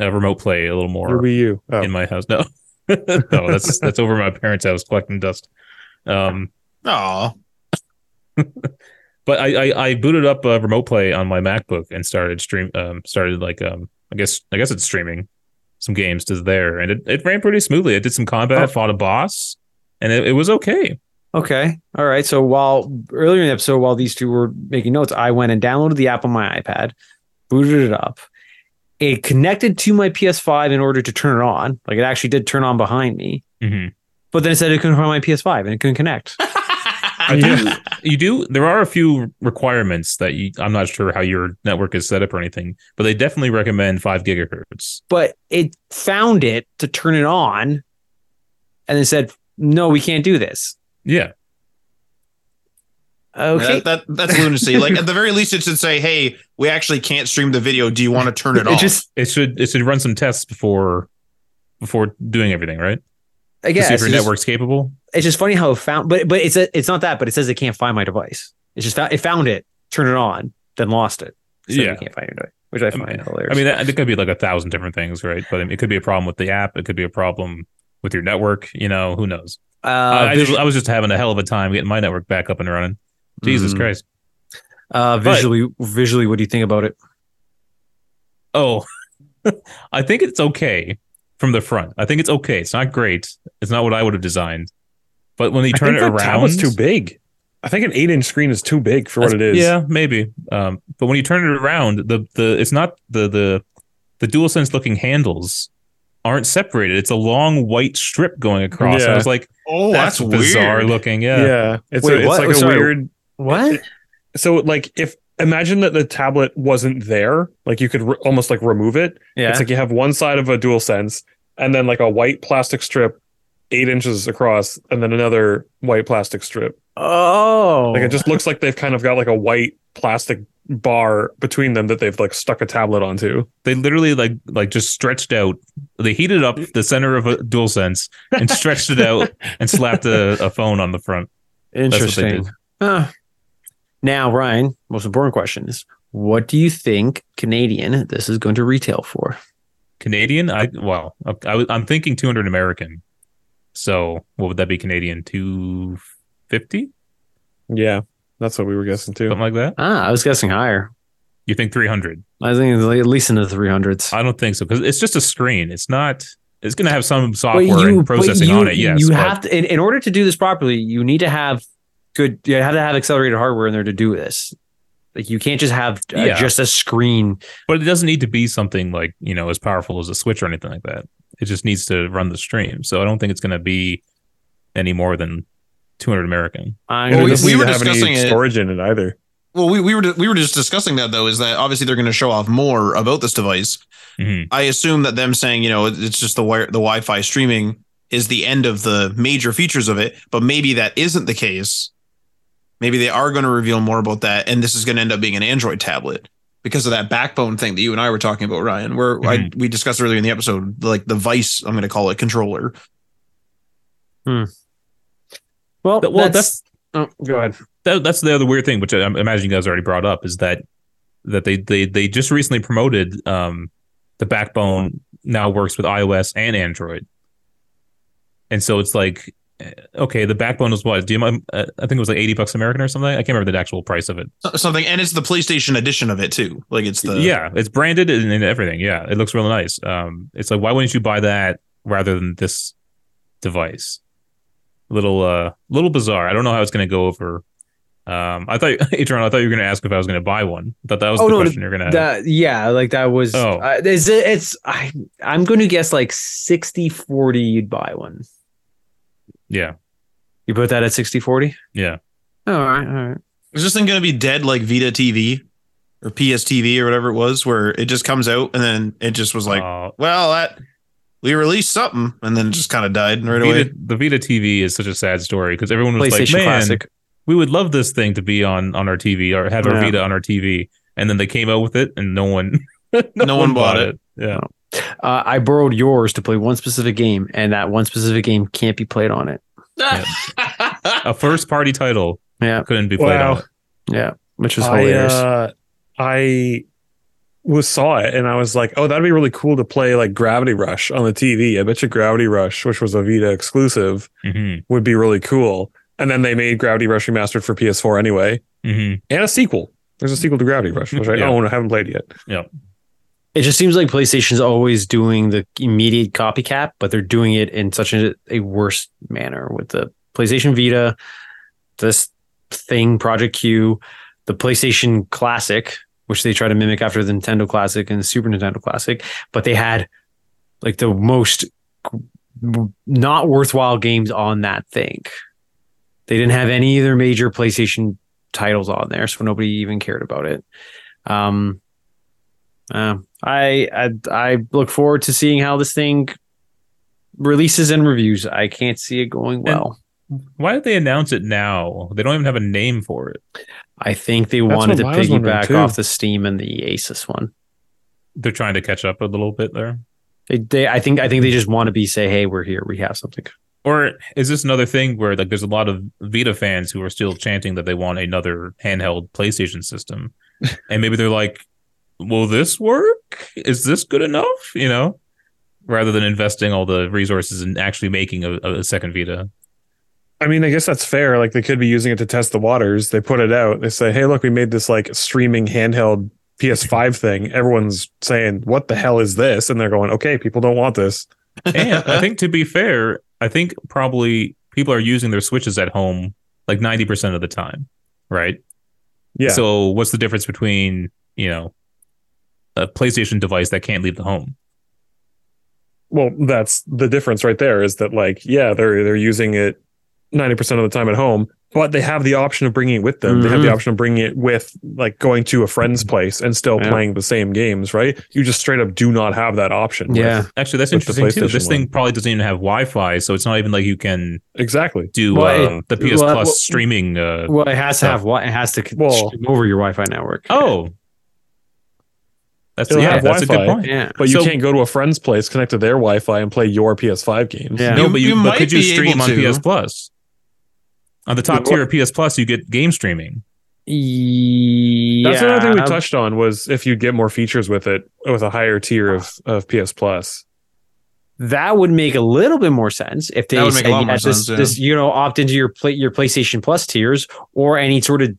uh, remote play a little Your more Wii U. Oh. in my house. No, no, that's that's over my parents' house collecting dust. Um, Oh, but I, I I booted up a remote play on my MacBook and started stream um started like um I guess I guess it's streaming some games to there and it, it ran pretty smoothly. I did some combat, Oh. fought a boss, and it, it was okay. Okay. All right. So while earlier in the episode, while these two were making notes, I went and downloaded the app on my iPad, booted it up. It connected to my PS5 in order to turn it on. Like it actually did turn on behind me, hmm but then it said it couldn't find my PS5 and it couldn't connect. I do. You do. There are a few requirements that you. I'm not sure how your network is set up or anything, but they definitely recommend five gigahertz. but it found it to turn it on and then said, no, we can't do this. Yeah, Okay. that, that that's lunacy. like at the very least, it should say, "Hey, we actually can't stream the video. Do you want to turn it, it off?" just, it should. It should run some tests before before doing everything, right? I guess if your it's just- network's capable. it's just funny how it found, but but it's a, it's not that, but it says it can't find my device. It's just found, it found it, turned it on, then lost it. So Yeah. you can't find your device, which I I find mean- hilarious. I mean, that, it could be like a thousand different things, right? But I mean, it could be a problem with the app. It could be a problem with your network. You know, who knows? uh, I, I, just, I was just having a hell of a time getting my network back up and running. Jesus Mhm. Christ! uh, visually, visually, what do you think about it? Oh, I think it's okay from the front. I think it's okay. It's not great. It's not what I would have designed. But when you I turn think it around, tablet's too big. I think an eight inch screen is too big for what it is. Yeah, maybe. Um, but when you turn it around, the the it's not the the the DualSense looking handles aren't separated. It's a long white strip going across. Yeah. I was like, oh, that's, that's, bizarre weird. looking. yeah. Yeah. It's Wait, a, it's what? like a Sorry. weird. What? So like if imagine that the tablet wasn't there, like you could re- almost like remove it. Yeah. It's like you have one side of a dual sense and then like a white plastic strip eight inches across and then another white plastic strip. oh, Like it just looks like they've kind of got like a white plastic bar between them that they've like stuck a tablet onto. They literally like like just stretched out. They heated up the center of a DualSense and stretched it out and slapped a, a phone on the front. what they interesting. did. Huh. Now, Ryan, most important question is: What do you think Canadian this is going to retail for? Canadian, I well, I, was- I'm thinking 200 American. So what would that be? Canadian 250, Yeah. That's what we were guessing too. something like that. Ah, I was guessing higher. You think 300? I think it's like at least in the three hundreds. I don't think so because it's just a screen. It's not. It's going to have some software and processing on it. Yes, you but have to in, in order to do this properly. You need to have good. You have to have accelerated hardware in there to do this. Like you can't just have uh, Yeah. just a screen. but it doesn't need to be something like you know as powerful as a Switch or anything like that. It just needs to run the stream. So I don't think it's going to be any more than 200 American. I'm Well, gonna we- we were to have any discussing it- storage in it either. Well, we, we were we were just discussing that though. Is that obviously they're going to show off more about this device? Mhm. I assume that them saying you know it's just the wire the Wi-Fi streaming is the end of the major features of it, but maybe that isn't the case. Maybe they are going to reveal more about that, and this is going to end up being an Android tablet because of that backbone thing that you and I were talking about, Ryan. Where I, we discussed earlier in the episode, like the Vice, I'm going to call it controller. Well, Well, that's, oh, go ahead. that, that's the other weird thing, which I imagine you guys already brought up, is that that they they they just recently promoted um, the backbone now works with iOS and Android, and so it's like okay, the backbone was what? Do you uh, I think it was like eighty bucks American or something. I can't remember the actual price of it. Something, and it's the PlayStation edition of it too. Like it's the yeah, it's branded and, and everything. Yeah, it looks really nice. Um, it's like why wouldn't you buy that rather than this device? Little uh, little bizarre. I don't know how it's going to go over. Um, I thought Adrian, I thought you were going to ask if I was going to buy one. I thought that was Oh, the no, question you're going to. That yeah, like that was. Oh. uh, is it, it's I I'm going to guess like 60 40 you'd buy one. Yeah, You put that at 60 40? yeah. all right, all right. Is this thing going to be dead like Vita TV or PS TV or whatever it was, where it just comes out and then it just was like, Uh, well, that we released something and then it just kind of died right away. The Vita TV is such a sad story because everyone was like, "Man, Classic. we would love this thing to be on on our TV or have our Vita on our TV," and then they came out with it, and no one, No one bought it. Yeah, Uh, I borrowed yours to play one specific game, and that one specific game can't be played on it. a first party title Yeah, couldn't be played Wow. on it. yeah, which was I, hilarious. uh, I was saw it and I was like, oh, that'd be really cool to play like Gravity Rush on the TV. I bet you Gravity Rush, which was a Vita exclusive, hmm would be really cool. And then they made Gravity Rush remastered for PS4 anyway, hmm and a sequel. There's a sequel to Gravity Rush, which I Yeah. own. I haven't played yet. It just seems like PlayStation's always doing the immediate copycat, but they're doing it in such a, a worse manner with the PlayStation Vita, this thing, Project Q, the PlayStation Classic, which they try to mimic after the Nintendo Classic and the Super Nintendo Classic, but they had like the most not worthwhile games on that thing. They didn't have any of their major PlayStation titles on there, so nobody even cared about it. Um, uh, I, I I look forward to seeing how this thing releases and reviews. I can't see it going well. Why did they announce it now? They don't even have a name for it. I think they That's wanted to what I was wondering, piggyback off the Steam and the Asus one. They're trying to catch up a little bit there. They, they I think I think they just want to be say, hey, we're here, we have something. Or is this another thing where like there's a lot of Vita fans who are still chanting that they want another handheld PlayStation system, and maybe they're like, "Will this work? Is this good enough?" You know, rather than investing all the resources in actually making a, a second Vita. I mean, I guess that's fair. Like they could be using it to test the waters. They put it out. They say, "Hey, look, we made this like streaming handheld PS5 thing." Everyone's saying, "What the hell is this?" And they're going, "Okay, people don't want this." And I think to be fair, I think probably people are using their Switches at home like ninety percent of the time, right? Yeah. So what's the difference between you know a PlayStation device that can't leave the home? well, that's the difference right there. Is that like, yeah, they're they're using it ninety percent of the time at home, but they have the option of bringing it with them. They have the Mhm. option of bringing it with like going to a friend's place and still Yeah. playing the same games. Right? You just straight up do not have that option. with- Yeah. Actually, that's interesting too. PlayStation This thing probably doesn't even have Wi-Fi, so it's not even like you can exactly. do Well, um, the PS well, Plus well- streaming. Uh, Well, it has to have what it has to c- Well- stream over your Wi-Fi network. oh, that's It'll yeah, have that's a good Wi-Fi. point. yeah. But you So- can't go to a friend's place, connect to their Wi-Fi, and play your PS5 games. Yeah. No, You- but you, you but might could you stream on to. PS Plus? On the top tier of PS Plus, you get game streaming. Yeah. That's another thing we touched on was if you get more features with it with a higher tier of, of PS Plus. That would make a little bit more sense if they That said, yeah, this, sense, yeah. this, you know, opt into your play, your PlayStation Plus tiers or any sort of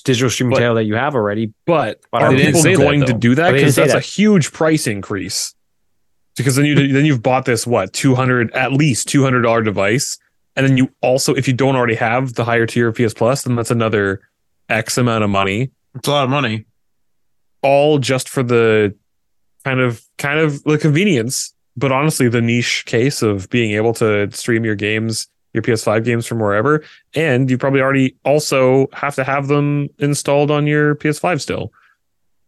digital streaming But- title that you have already. But But are people say that, going to do that? But they didn't Because say that's a huge price increase. Because then you then you've bought this what two hundred at least two hundred dollar device, and then you also if you don't already have the higher tier of PS Plus, then that's another X amount of money, It's a lot of money. all just for the kind of kind of the convenience, but honestly the niche case of being able to stream your games, your PS5 games from wherever, and you probably already also have to have them installed on your PS5 still.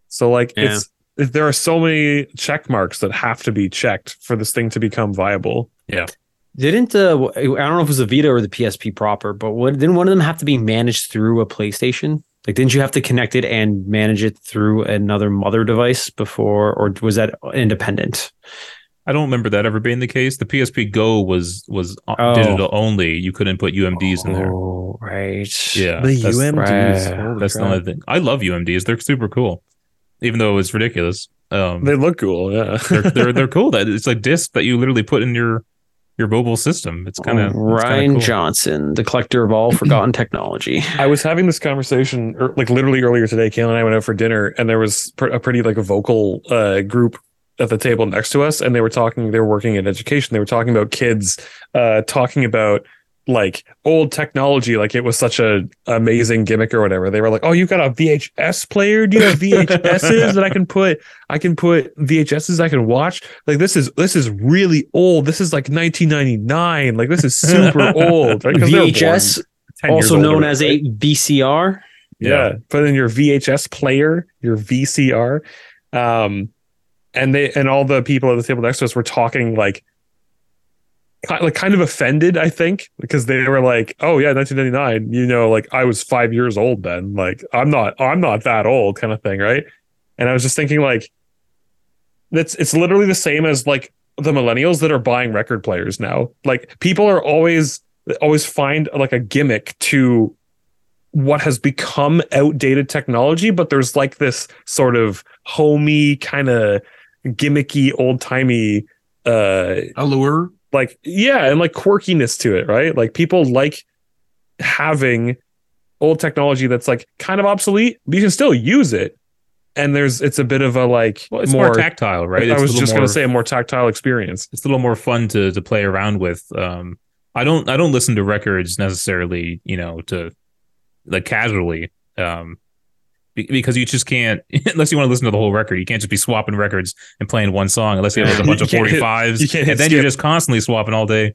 So like Yeah. it's there are so many check marks that have to be checked for this thing to become viable. Yeah. Didn't uh, I don't know if it was the Vita or the PSP proper, but what, didn't one of them have to be managed through a PlayStation? Like, didn't you have to connect it and manage it through another mother device before, or was that independent? I don't remember that ever being the case. The PSP Go was was Oh. digital only. You couldn't put UMDs in there. Oh, right. Yeah, The that's, UMDs. right. That's the only thing. I love UMDs. They're super cool, even though it's ridiculous. Um, They look cool. Yeah. they're they're they're cool. That it's like disc that you literally put in your your mobile system. It's kind of Ryan cool. Johnson, the collector of all forgotten technology. I was having this conversation, er, like literally earlier today. Kayla and I went out for dinner, and there was pr- a pretty like a vocal uh, group at the table next to us, and they were talking. They were working in education. They were talking about kids, uh, talking about like old technology, like it was such a amazing gimmick or whatever. They were like, "Oh, you got a VHS player? Do you have VHSs that I can put? I can put VHSs I can watch. Like this is this is really old. This is like 1999. Like this is super old. Right? were born VHS, also known as right? a VCR. yeah. put in your VHS player, your VCR. Um, and they and all the people at the table next to us were talking like like kind of offended, I think, because they were like, "Oh yeah, 1999, you know, like I was 5 years old then. Like I'm not I'm not that old kind of thing, right?" And I was just thinking like that's it's literally the same as like the millennials that are buying record players now. Like people are always always find like a gimmick to what has become outdated technology, but there's like this sort of homey kind of gimmicky old timey uh Allure. like yeah and like quirkiness to it right like people like having old technology that's like kind of obsolete but you can still use it and there's it's a bit of a like Well, it's more, tactile, right? i It's was just more- going to say a more tactile experience it's a little more fun to to play around with. Um, I don't I don't listen to records necessarily, you know, to like casually, um, because you just can't unless you want to listen to the whole record. You can't just be swapping records and playing one song unless you have like a bunch of hit- fives, you can't hit and then you're just constantly swapping all day.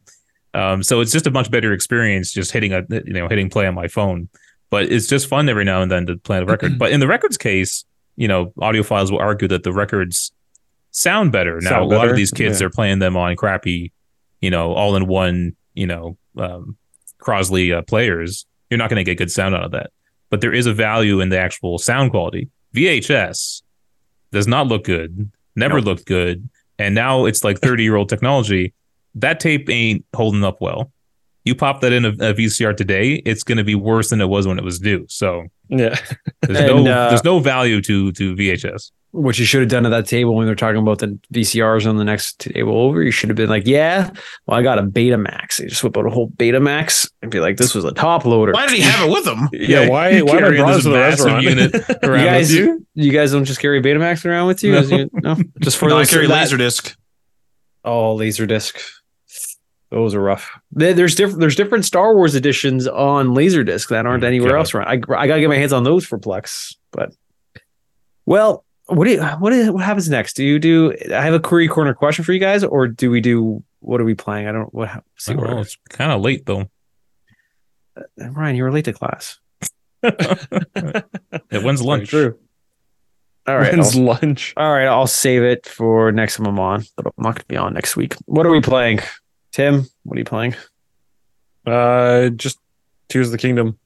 Um, so it's just a much better experience just hitting a you know hitting play on my phone. But it's just fun every now and then to play a record. but in the records case, you know, audiophiles will argue that the records sound better now. Sound a lot of these kids Yeah. are playing them on crappy, you know, all in one, you know, um, Crosley uh, players. You're not going to get good sound out of that. But there is a value in the actual sound quality. VHS does not look good, never looked good, and now it's like 30 year old technology. That tape ain't holding up well. You pop that in a, a VCR today, it's going to be worse than it was when it was due. So yeah there's And, no uh, there's no value to to VHS. What you should have done at that table when they're talking about the VCRs on the next table over, you should have been like, "Yeah, well, I got a Betamax." You just whip out a whole Betamax and be like, "This was a top loader." Why did he have it with him? yeah, why you why am I carry this the massive restaurant unit You around guys, with you? you guys don't just carry Betamax around with you? No. You no, just for No, I those carry that- Laserdisc. Oh, Laserdisc. Those are rough. There's different. There's different Star Wars editions on Laserdisc that aren't Mm, anywhere God. else around. I, I gotta get my hands on those for Plex. But well, what do you, what is, what happens next? Do you do? I have a query corner question for you guys, or do we do? What are we playing? I don't. What? See I don't know, it's kind of late though. Ryan, you were late to class. It when's lunch? true All right. When's I'll, lunch all right. I'll save it for next time I'm on, but I'm not going to be on next week. What are we playing? Tim, what are you playing? uh just tears of the kingdom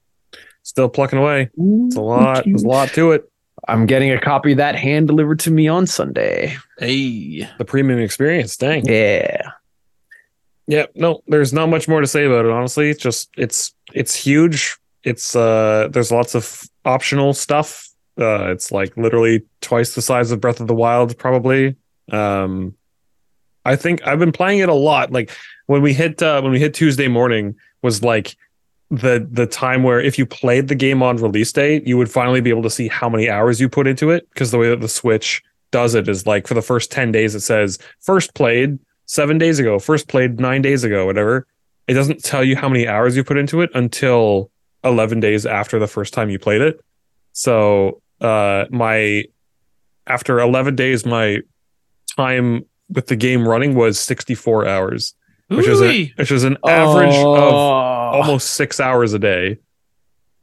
still plucking away it's a lot there's a lot to it I'm getting a copy of that hand delivered to me on Sunday. Hey. the premium experience dang Yeah. Yeah, no, there's not much more to say about it, honestly. It's just it's it's huge. It's uh there's lots of optional stuff. Uh it's like literally twice the size of Breath of the Wild, probably. Um I think I've been playing it a lot. Like when we hit uh when we hit Tuesday morning was like the the time where if you played the game on release date, you would finally be able to see how many hours you put into it. Because the way that the Switch does it is like for the first 10 days it says first played seven days ago, first played nine days ago, whatever. It doesn't tell you how many hours you put into it until 11 days after the first time you played it. So, uh, my after 11 days, my time with the game running was 64 hours, which is a, which is an average of. Almost six hours a day.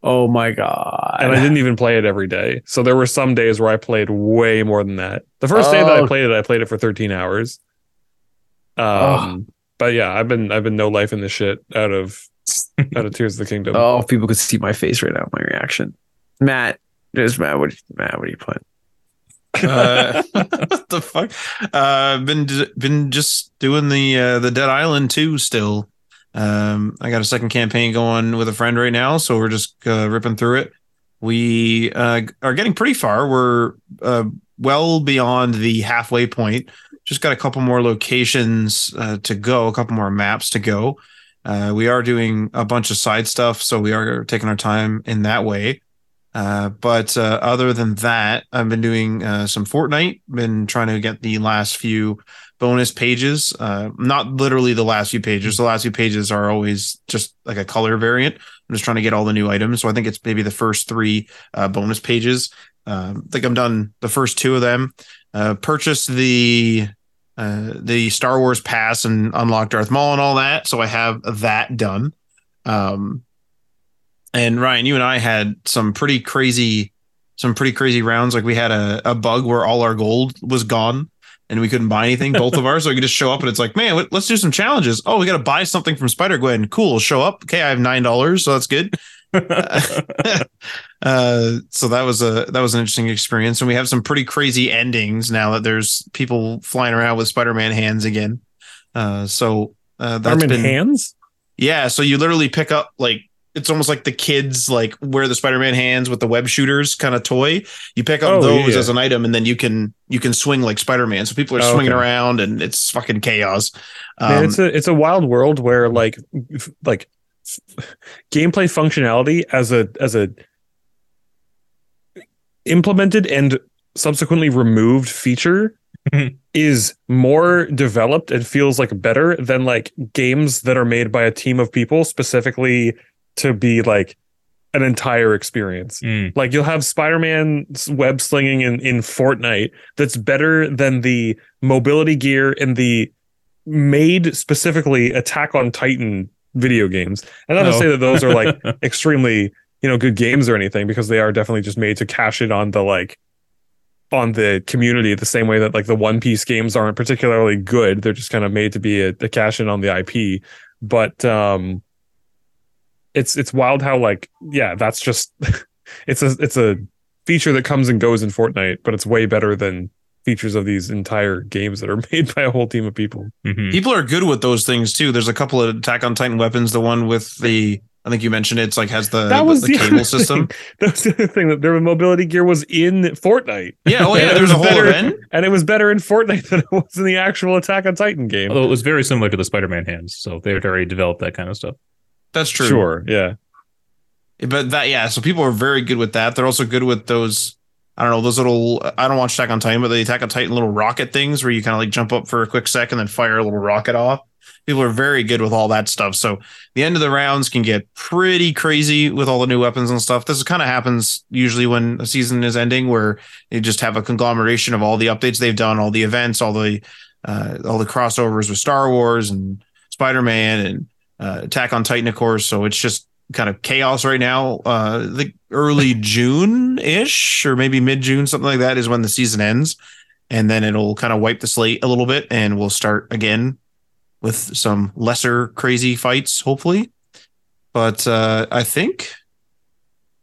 Oh my god. And I didn't even play it every day. So there were some days where I played way more than that. The first day that I Oh. played it, I played it for 13 hours. Um, but yeah, I've been I've been no life in this shit out of out of Tears of the Kingdom. Oh, if people could see my face right now, my reaction. Matt, there's Matt. What, Matt, what are you playing? Uh, what the fuck? Uh, been been just doing the uh, the Dead Island 2 still. Um, I got a second campaign going with a friend right now, so we're just uh, ripping through it. We uh, are getting pretty far. We're uh, well beyond the halfway point. Just got a couple more locations uh, to go, a couple more maps to go. Uh, we are doing a bunch of side stuff, so we are taking our time in that way. Uh, but other than that, I've been doing some Fortnite. Been trying to get the last few bonus pages. Uh, not literally the last few pages. The last few pages are always just like a color variant. I'm just trying to get all the new items. So I think it's maybe the first three uh, bonus pages. Um, I think I'm done the first two of them. Uh, purchased the uh, the Star Wars pass and unlocked Darth Maul and all that. So I have that done. Um, and Ryan, you and I had some pretty crazy, some pretty crazy rounds. Like we had a, a bug where all our gold was gone and we couldn't buy anything, both of ours. So we could just show up and it's like, man, let's do some challenges. Oh, we got to buy something from Spider Gwen. Cool. Show up. Okay. I have $9. So that's good. uh, so that was a that was an interesting experience, and we have some pretty crazy endings now that there's people flying around with Spider-Man hands again. Uh, so uh, that's Spider-Man been hands. yeah. So you literally pick up like it's almost like the kids like wear the Spider-Man hands with the web shooters kind of toy. You pick up Oh, those yeah. as an item, and then you can you can swing like Spider-Man. So people are Oh, swinging okay. around, and it's fucking chaos. Man, Um, it's a it's a wild world where like f- like f- gameplay functionality as a as a implemented and subsequently removed feature is more developed and feels like better than like games that are made by a team of people specifically to be like an entire experience. Mm. Like you'll have Spider-Man's web slinging in, in Fortnite that's better than the mobility gear in the made specifically Attack on Titan video games. And not to Oh. say that those are like extremely, you know, good games or anything, because they are definitely just made to cash in on the like on the community the same way that like the One Piece games aren't particularly good. They're just kind of made to be a, a cash in on the IP. But um it's it's wild how like yeah, that's just it's a it's a feature that comes and goes in Fortnite, but it's way better than features of these entire games that are made by a whole team of people. Mhm. People are good with those things too. There's a couple of Attack on Titan weapons. The one with the I think you mentioned it, it's like has the, That was the, the cable system. thing. That was the other thing that their mobility gear was in Fortnite. Yeah, oh yeah, And it there's was a whole better- event. And it was better in Fortnite than it was in the actual Attack on Titan game. Although it was very similar to the Spider-Man hands, so they had already developed that kind of stuff. That's true. Sure, yeah. But that yeah, so people are very good with that. They're also good with those I don't know, those little I don't watch Attack on Titan, but the Attack on Titan little rocket things where you kind of like jump up for a quick second then fire a little rocket off. People are very good with all that stuff. So the end of the rounds can get pretty crazy with all the new weapons and stuff. This kind of happens usually when a season is ending, where you just have a conglomeration of all the updates they've done, all the events, all the uh, all the crossovers with Star Wars and Spider Man and uh, Attack on Titan, of course. So it's just kind of chaos right now. Uh, the early June ish, or maybe mid June, something like that, is when the season ends, and then it'll kind of wipe the slate a little bit, and we'll start again with some lesser crazy fights, hopefully. But uh, I think.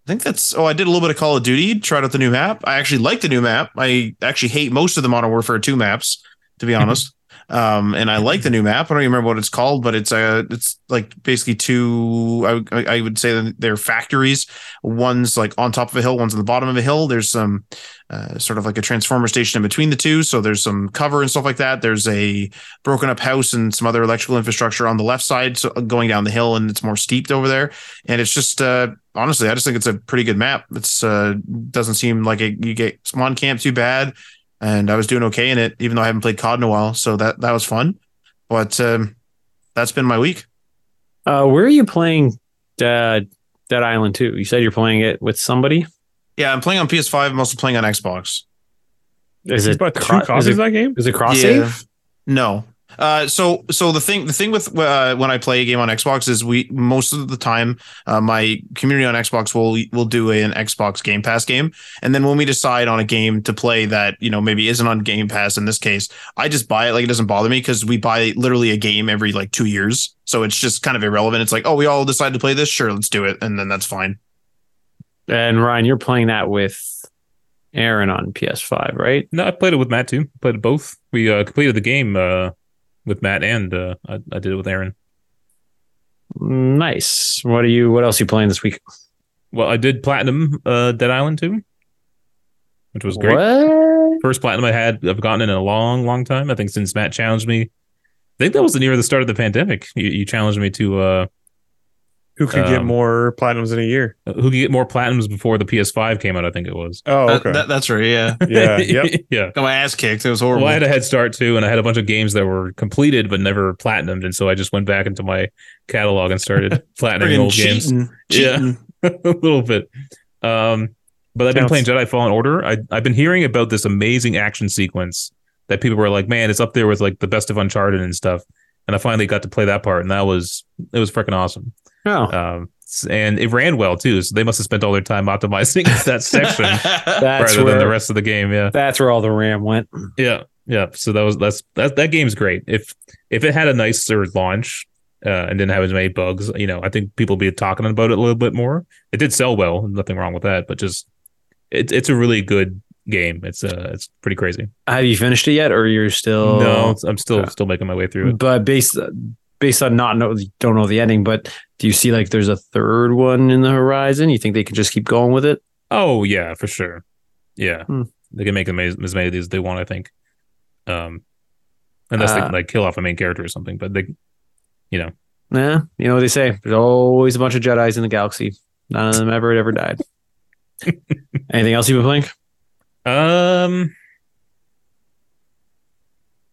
I think that's. Oh, I did a little bit of Call of Duty. Tried out the new map. I actually like the new map. I actually hate most of the Modern Warfare two maps, to be honest. Um, and I like the new map. I don't even remember what it's called, but it's uh, it's like basically two. I, I would say that they're factories. One's like on top of a hill. One's on the bottom of a hill. There's some uh, sort of like a transformer station in between the two. So there's some cover and stuff like that. There's a broken up house and some other electrical infrastructure on the left side, so going down the hill, and it's more steeped over there. And it's just uh, honestly, I just think it's a pretty good map. It's uh, doesn't seem like it, you get spawn camp too bad, and I was doing okay in it, even though I haven't played COD in a while. So that that was fun. But um, that's been my week. Uh, where are you playing Dead Dead Island 2? You said you're playing it with somebody. Yeah, I'm playing on PS5. I'm also playing on Xbox. Is There's it about two cro- copies is of it, that game? is it cross Yeah. save? No. Uh, so so the thing the thing with uh, when I play a game on Xbox is we most of the time uh, my community on Xbox will will do an Xbox Game Pass game, and then when we decide on a game to play that you know maybe isn't on Game Pass in this case, I just buy it like it doesn't bother me because we buy literally a game every like two years, so it's just kind of irrelevant. It's like oh we all decided to play this, sure let's do it, and then that's fine. And Ryan, you're playing that with Aaron on PS5, right? No, I played it with Matt too. Played it both. We uh, completed the game uh, with Matt and uh, I, I did it with Aaron. Nice. What are you? What else are you playing this week? Well, I did platinum uh, Dead Island 2, which was great. What? First platinum I had I've gotten in a long, long time. I think since Matt challenged me. I think that was the near the start of the pandemic. You, you challenged me to uh, Who could get Um, more platinums in a year? who could get more platinums before the PS5 came out. I think it was. Oh, okay. that- that's right. Yeah. yeah. Yep. yeah. Got my ass kicked. It was horrible. Well, I had a head start too, and I had a bunch of games that were completed but never platinumed, and so I just went back into my catalog and started platinuming Friggin' old games. cheating. Yeah. a little bit. Um, but I've been playing Jedi Fallen Order. I, I've been hearing about this amazing action sequence that people were like, "Man, it's up there with like the best of Uncharted and stuff." And I finally got to play that part, and that was it was freaking awesome. Oh, Um, and it ran well too, so they must have spent all their time optimizing that section that's rather where than the rest of the game. Yeah, that's where all the RAM went. yeah, yeah. So that was that's that that game's great. If if it had a nicer launch. Uh, and didn't have as many bugs, you know. I think people would be talking about it a little bit more. It did sell well, nothing wrong with that. But just it's it's a really good game. It's uh it's pretty crazy. Have you finished it yet, or you're still no, I'm still okay. still making my way through it. But based based on not know don't know the ending, but do you see like there's a third one in the horizon? You think they could just keep going with it? Oh yeah, for sure. Yeah, Hmm. they can make as, as many of these as they want. I think, um, unless they Uh, like kill off a main character or something. But they, you know, Yeah, you know what they say. There's always a bunch of Jedi's in the galaxy. None of them ever ever died. Anything else you've been playing? um,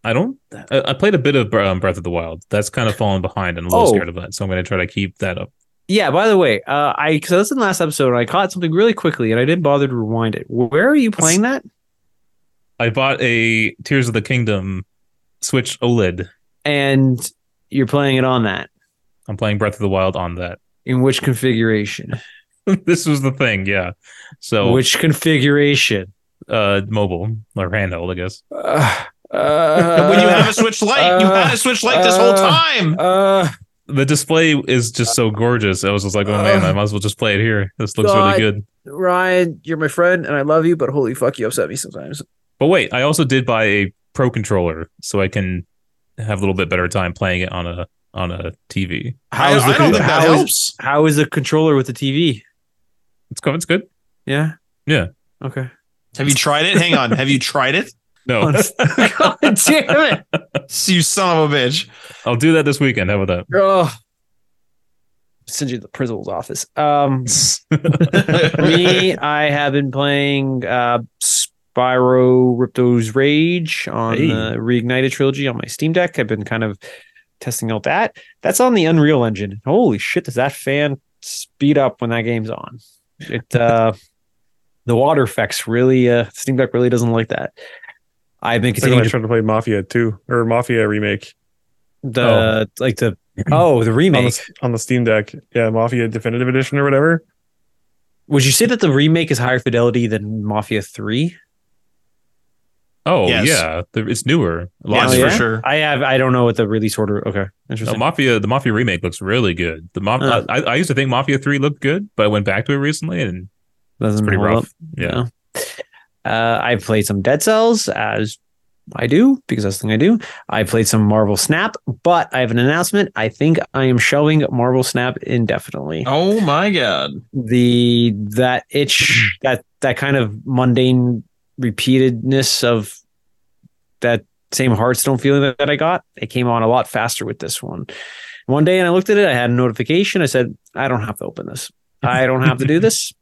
I don't. I, I played a bit of um, Breath of the Wild. That's kind of fallen behind, and I'm a little Oh. scared of that. So I'm going to try to keep that up. Yeah. By the way, uh, I because I listened to the last episode and I caught something really quickly and I didn't bother to rewind it. Where are you playing that? I bought a Tears of the Kingdom Switch OLED. And you're playing it on that. I'm playing Breath of the Wild on that. In which configuration? this was the thing, yeah. So Which configuration? uh mobile or handheld, I guess. Uh, uh, when you have a Switch Lite, you had a Switch Lite this whole uh, time. uh, The display is just so gorgeous. I was just like, oh man, I might as well just play it here. This looks God. really good. Ryan, you're my friend and I love you, but holy fuck, you upset me sometimes. But wait, I also did buy a pro controller so I can have a little bit better time playing it on a on a TV. I, How's the I don't con- think that how is- helps. How is the controller with the TV? It's good. It's good. Yeah. Yeah. Okay. Have you tried it? Hang on. Have you tried it? No, God damn it. You son of a bitch. I'll do that this weekend. How about Oh. Send you to the principal's office. Um, me, I have been playing uh, Spyro Ripto's Rage on Hey. the Reignited trilogy on my Steam Deck. I've been kind of testing out that. That's on the Unreal Engine. Holy shit, does that fan speed up when that game's on? It uh, the water effects really uh, Steam Deck really doesn't like that. I've been It's like I to tried to play Mafia 2 or Mafia remake the oh. like the oh the on remake. the, on the Steam Deck. Yeah, Mafia Definitive Edition or whatever. Would you say that the remake is higher fidelity than Mafia Three? oh Yes. yeah, the- it's newer. A lot Yes, Oh, newer. for yeah? sure. I have I don't know what the release order. Okay, No, interesting. Mafia, the Mafia remake looks really good. The Maf- Huh. I, I used to think Mafia Three looked good, but I went back to it recently and Doesn't pretty rough. up. Yeah. Uh, I've played some Dead Cells as I do because that's the thing I do. I played some Marvel Snap, but I have an announcement. I think I am shelving Marvel Snap indefinitely. Oh my god. The that itch that that kind of mundane repeatedness of that same Hearthstone feeling that, that I got, it came on a lot faster with this one. One day and I looked at it, I had a notification. I said, I don't have to open this. I don't have to do this.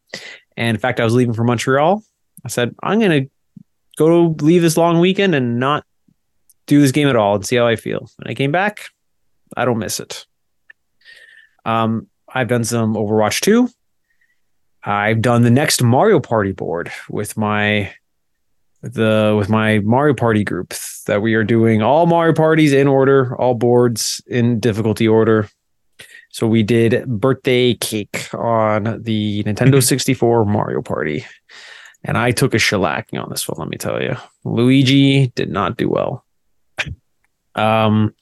And in fact, I was leaving for Montreal. I said, I'm going to go leave this long weekend and not do this game at all and see how I feel. And I came back. I don't miss it. Um, I've done some Overwatch 2. I've done the next Mario Party board with my the with my Mario Party group that we are doing all Mario parties in order, all boards in difficulty order. So we did birthday cake on the Nintendo 64 Mario Party. And I took a shellacking on this one, let me tell you. Luigi did not do well. Um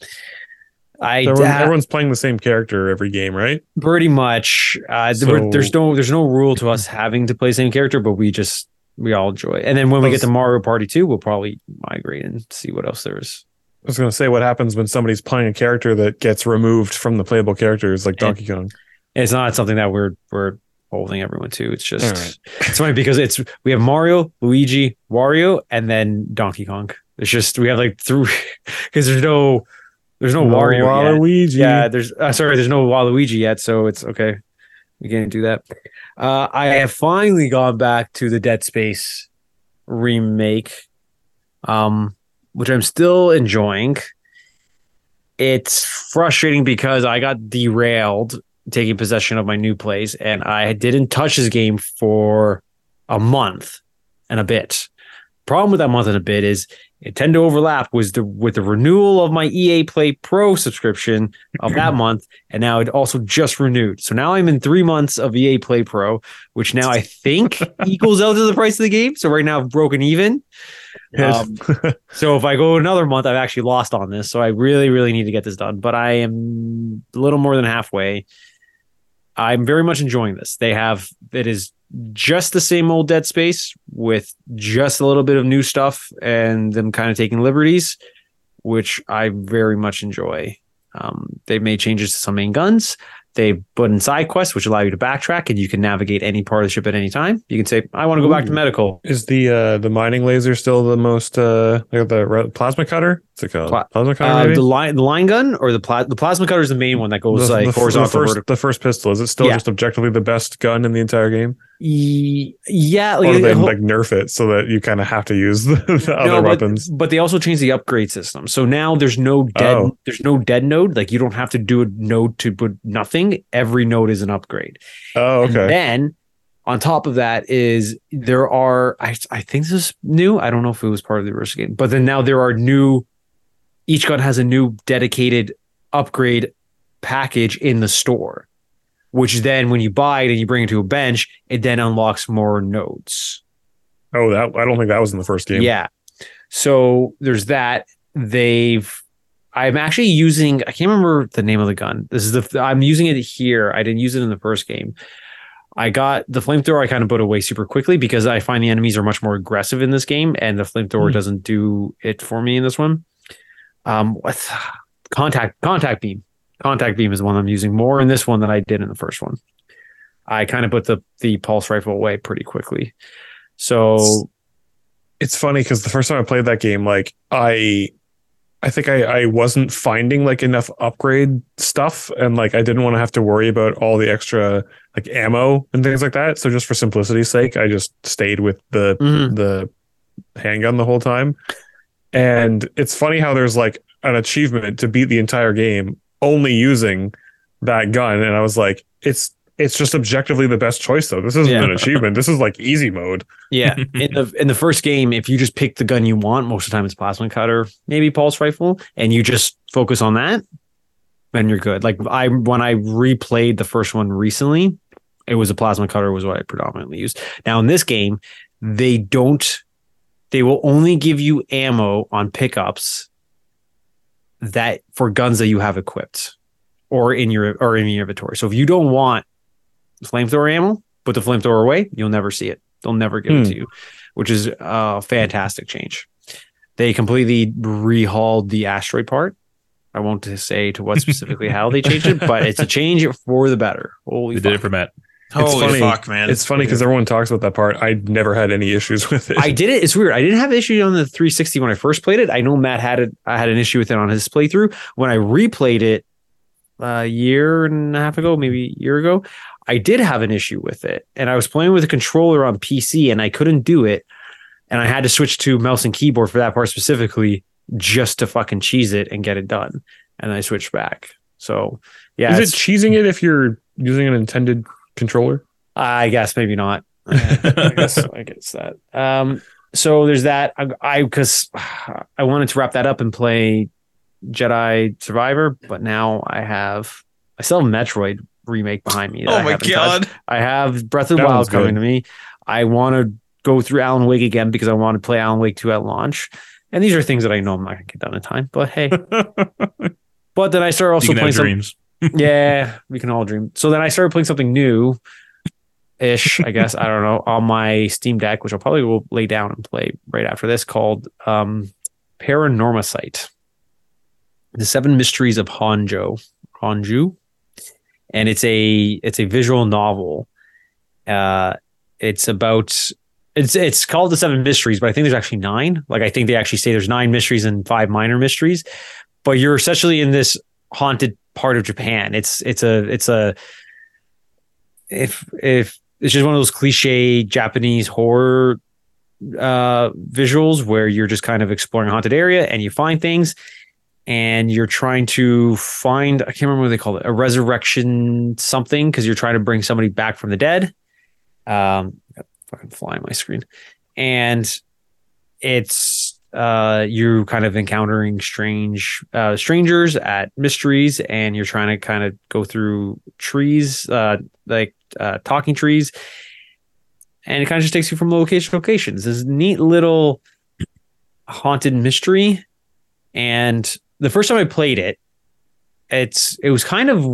I da- everyone's playing the same character every game, right? pretty much uh, So- there's no there's no rule to us having to play the same character but we just we all enjoy. It. And then when we get to Mario Party 2, we'll probably migrate and see what else there is. I was gonna say what happens when somebody's playing a character that gets removed from the playable characters like. Donkey Kong. It's not something that we're we're holding everyone to. It's just right. it's funny because it's we have Mario, Luigi, Wario, and then Donkey Kong. It's just we have like three because there's no there's no, Wario. yet. Waluigi. Yeah, there's uh, sorry, there's no Waluigi yet, so it's okay. We can't do that. Uh, I have finally gone back to the Dead Space remake, um, which I'm still enjoying. It's frustrating because I got derailed taking possession of my new place, and I didn't touch this game for a month and a bit. Problem with that month and a bit is it tend to overlap was the with the renewal of my EA Play Pro subscription of that month, and now it also just renewed. So now I'm in three months of EA Play Pro, which now I think equals out to the price of the game. So right now I've broken even. Um, so if I go another month, I've actually lost on this. So I really, really need to get this done. But I am a little more than halfway. I'm very much enjoying this. They have it is just the same old Dead Space with just a little bit of new stuff and them kind of taking liberties, which I very much enjoy. Um, they've made changes to some main guns. They put in side quests, which allow you to backtrack and you can navigate any part of the ship at any time. You can say, I want to go back to medical. Is the uh the mining laser still the most uh like the plasma cutter? What's it called? Pla- plasma cutter Uh, the line, the line gun, or the pla- the plasma cutter is the main one that goes the, like the, horizontal. the first vertical. the first pistol is it still Yeah. just objectively the best gun in the entire game Ye- yeah, or like, do they like nerf it so that you kind of have to use the, the other No, but, weapons but they also changed the upgrade system. So now there's no dead Oh. there's no dead node. Like you don't have to do a node to put nothing. Every node is an upgrade. oh And okay then on top of that is there are I I think this is new. I don't know if it was part of the original game, but then now there are new each gun has a new dedicated upgrade package in the store. Which then when you buy it and you bring it to a bench, it then unlocks more nodes. oh that i don't think that was in the first game Yeah. So there's that. They've I'm actually using I can't remember the name of the gun. This is the I'm using it here. I didn't use it in the first game. I got the flamethrower I kind of put away super quickly because I find the enemies are much more aggressive in this game and the flamethrower Hmm. doesn't do it for me in this one. Um what's contact contact beam. Contact beam is the one I'm using more in this one than I did in the first one. I kind of put the the pulse rifle away pretty quickly. So it's funny because the first time I played that game, like I, I think I I wasn't finding like enough upgrade stuff, and like I didn't want to have to worry about all the extra like ammo and things like that. So just for simplicity's sake, I just stayed with the mhm. the handgun the whole time. And it's funny how there's like an achievement to beat the entire game only using that gun, and I was like, it's. It's just objectively the best choice, though. This isn't Yeah. an achievement. This is like easy mode. Yeah, in the in the first game, if you just pick the gun you want, most of the time it's plasma cutter, maybe pulse rifle, and you just focus on that, then you're good. Like I when I replayed the first one recently, it was a plasma cutter was what I predominantly used. Now in this game, they don't they will only give you ammo on pickups that for guns that you have equipped or in your or in your inventory. So if you don't want flamethrower ammo, put the flamethrower away, you'll never see it. They'll never give it Hmm. to you, which is a fantastic change. They completely rehauled the asteroid part. I won't say to what specifically how they changed it, but it's a change for the better. Holy They did it for Matt. Holy funny. fuck, man! It's funny because everyone talks about that part. I never had any issues with it. I did it. It's weird. I didn't have issues on the 360 when I first played it. I know Matt had it. I had an issue with it on his playthrough. When I replayed it a year and a half ago, maybe a year ago, I did have an issue with it. And I was playing with a controller on PC and I couldn't do it. And I had to switch to mouse and keyboard for that part specifically just to fucking cheese it and get it done. And I switched back. So yeah, Is it cheesing it if you're using an intended controller? I guess maybe not. I guess I guess that. Um, so there's that. I because I, wanted to wrap that up and play Jedi Survivor, but now I have I still have Metroid remake behind me. that oh my haven't god! touched. I have Breath of the That Wild coming good. to me. I want to go through Alan Wake again because I want to play Alan Wake 2 at launch. And these are things that I know I'm not gonna get done in time. But hey, but then I start also playing some dreams. Yeah, we can all dream. So then I started playing something new, ish, I guess. I don't know, on my Steam Deck, which I'll probably will lay down and play right after this, called um, Paranormasight. The Seven Mysteries of Honjo. Honju. And it's a it's a visual novel. Uh it's about it's it's called the Seven Mysteries, but I think there's actually nine. Like I think they actually say there's nine mysteries and five minor mysteries. But you're essentially in this haunted part of Japan. It's it's a it's a if if it's just one of those cliche Japanese horror uh visuals where you're just kind of exploring a haunted area and you find things and you're trying to find I can't remember what they call it a resurrection something because you're trying to bring somebody back from the dead. Um, fucking fly on my screen, and it's uh you're kind of encountering strange uh strangers at mysteries and you're trying to kind of go through trees uh like uh talking trees. And it kind of just takes you from location to location. It's this neat little haunted mystery. And the first time i played it it's it was kind of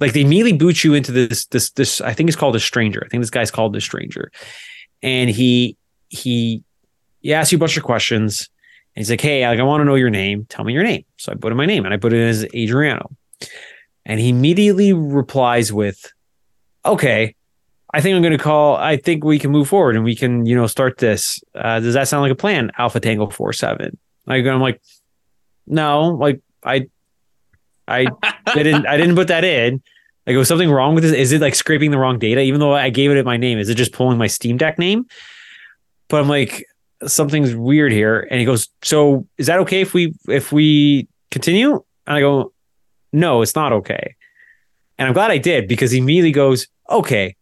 like they immediately boot you into this this this i think it's called a stranger. I think this guy's called the stranger. And he he he asks you a bunch of questions and he's like hey like, i want to know your name. Tell me your name. So i put in my name and i put it as adriano. And he immediately replies with okay i think i'm going to call i think we can move forward and we can you know start this. Uh, does that sound like a plan alpha tango 47 like i'm like no like i i didn't i didn't put that in. Like was something wrong with this? Is it like scraping the wrong data? Even though i gave it my name is it just pulling my steam deck name? But i'm like something's weird here. And he goes so is that okay if we if we continue? And i go no it's not okay. And i'm glad i did because he immediately goes okay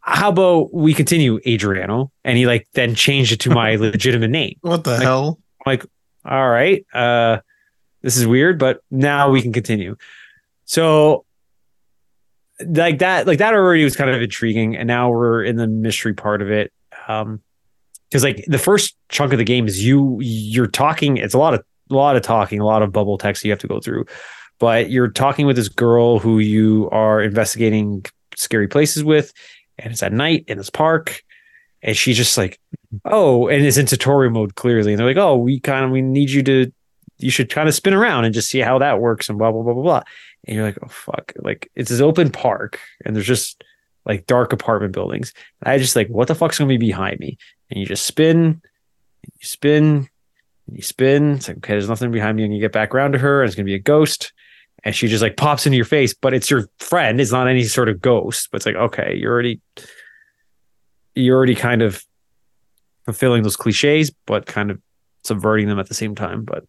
how about we continue adriano? And he like then changed it to my legitimate name. What the Like- hell? like all right uh this is weird but now we can continue. So like that like that already was kind of intriguing and now we're in the mystery part of it. Um because like the first chunk of the game is you you're talking it's a lot of a lot of talking a lot of bubble text you have to go through. But you're talking with this girl who you are investigating scary places with and it's at night in this park and she's just like oh and it's in tutorial mode clearly. And they're like oh we kind of we need you to you should kind of spin around and just see how that works and blah blah blah blah blah. And you're like oh fuck. Like it's this open park and there's just like dark apartment buildings. And i just like what the fuck's gonna be behind me? And you just spin and you spin and you spin. It's like okay there's nothing behind me. And you get back around to her and it's gonna be a ghost. And she just like pops into your face but it's your friend. It's not any sort of ghost but it's like okay you're already you're already kind of fulfilling those cliches, but kind of subverting them at the same time. But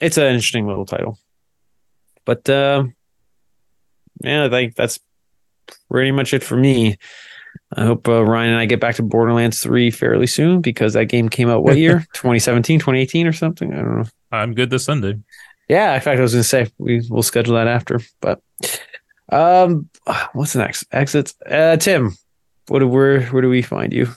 it's an interesting little title. But uh, yeah, I think that's pretty much it for me. I hope uh, Ryan and I get back to Borderlands 3 fairly soon because that game came out what year? 2017, 2018 or something? I don't know. I'm good this Sunday. Yeah, in fact, I was going to say we will schedule that after. But um, what's the next exits? Uh, Tim, what do where where do we find you?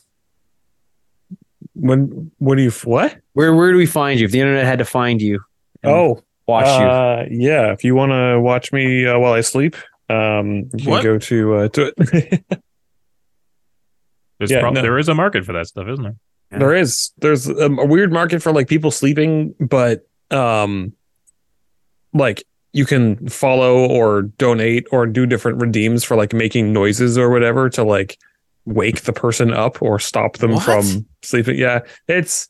When what do you what? Where where do we find you? If the internet had to find you, and Oh, watch you. uh, yeah. If you want to watch me uh, while I sleep, um, you can What? go to uh, to There's Yeah, prob- no. there is a market for that stuff, isn't there? There is. There's um, a weird market for like people sleeping, but um, like you can follow or donate or do different redeems for like making noises or whatever to like wake the person up or stop them What? from sleeping. Yeah, it's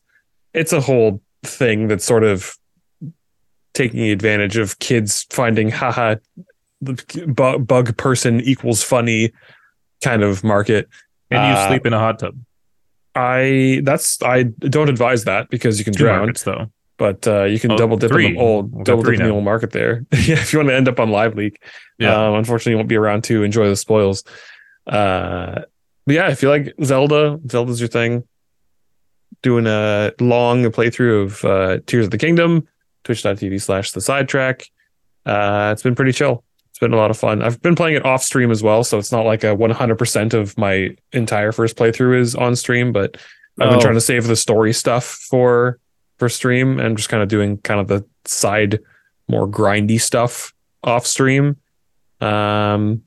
it's a whole thing that's sort of taking advantage of kids finding haha the bug, bug person equals funny kind of market. And you Uh, sleep in a hot tub. I that's I don't advise that because you can Two drown, markets though. but uh, you can Oh, double dip three. in the old got double dip in the old market there. yeah, if you want to end up on live leak, Yeah. um, unfortunately, you won't be around to enjoy the spoils. Uh, but yeah, if you like Zelda, Zelda's your thing. Doing a long playthrough of uh, Tears of the Kingdom, twitch.tv slash the sidetrack. Uh, it's been pretty chill. It's been a lot of fun. I've been playing it off stream as well, so it's not like a 100% of my entire first playthrough is on stream, but I've been Oh. trying to save the story stuff for for stream and just kind of doing kind of the side more grindy stuff off stream. Um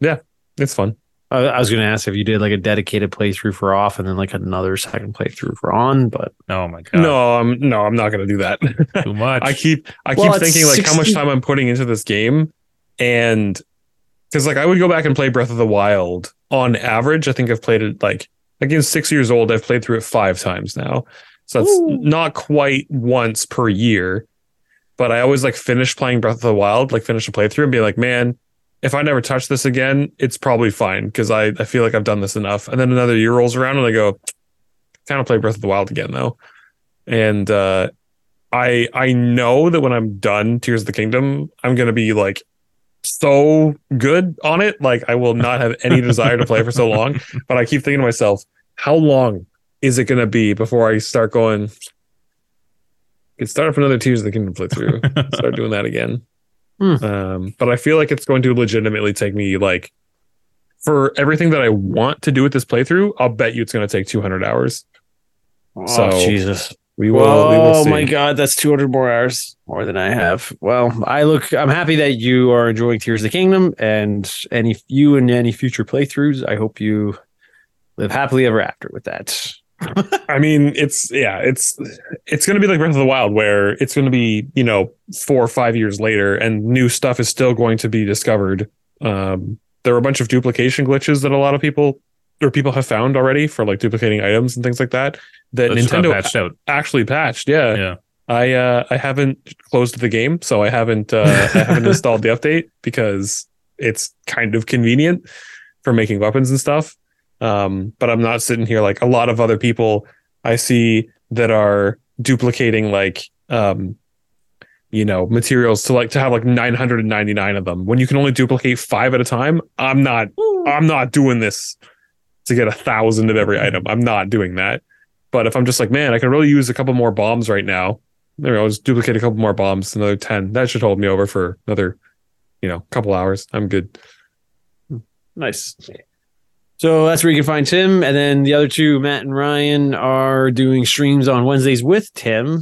yeah, it's fun. I, I was going to ask if you did like a dedicated playthrough for off and then like another second playthrough for on, but Oh my god. No, I'm no, I'm not gonna do that. Too much. I keep I Well, keep it's thinking like how much time I'm putting into this game, and because like I would go back and play Breath of the Wild on average. I think I've played it like again six years old. I've played through it five times now, so that's Ooh. not quite once per year. But I always like finish playing Breath of the Wild, like finish a playthrough and be like, man, if I never touch this again, it's probably fine because I I feel like I've done this enough. And then another year rolls around and I go, kind of play Breath of the Wild again though, and uh I I know that when I'm done Tears of the Kingdom, I'm gonna be like so good on it. Like I will not have any desire to play for so long. But I keep thinking to myself, how long is it gonna be before I start going? Could start up another Tears of the Kingdom playthrough. start doing that again. Hmm. Um, but I feel like it's going to legitimately take me like for everything that I want to do with this playthrough. I'll bet you it's going to take 200 hours. oh, So, Jesus. We will. we will oh my God, that's 200 more hours more than I have. Well, I look, I'm happy that you are enjoying Tears of the Kingdom and any, you and any future playthroughs. I hope you live happily ever after with that. I mean, it's yeah, it's it's going to be like Breath of the Wild, where it's going to be you know four or five years later, and new stuff is still going to be discovered. Um, there are a bunch of duplication glitches that a lot of people or people have found already for like duplicating items and things like that. That That's Nintendo patched out. actually patched. Yeah, Yeah. I uh, I haven't closed the game, so I haven't uh, I haven't installed the update because it's kind of convenient for making weapons and stuff. Um, but I'm not sitting here like a lot of other people I see that are duplicating like um, you know materials to like to have like 999 of them when you can only duplicate five at a time. I'm not I'm not doing this to get a thousand of every item. I'm not doing that. But if I'm just like, man, I can really use a couple more bombs right now. There we go. Just duplicate a couple more bombs, another 10. That should hold me over for another, you know, couple hours. I'm good. Nice. So that's where you can find Tim. And then the other two, Matt and Ryan, are doing streams on Wednesdays with Tim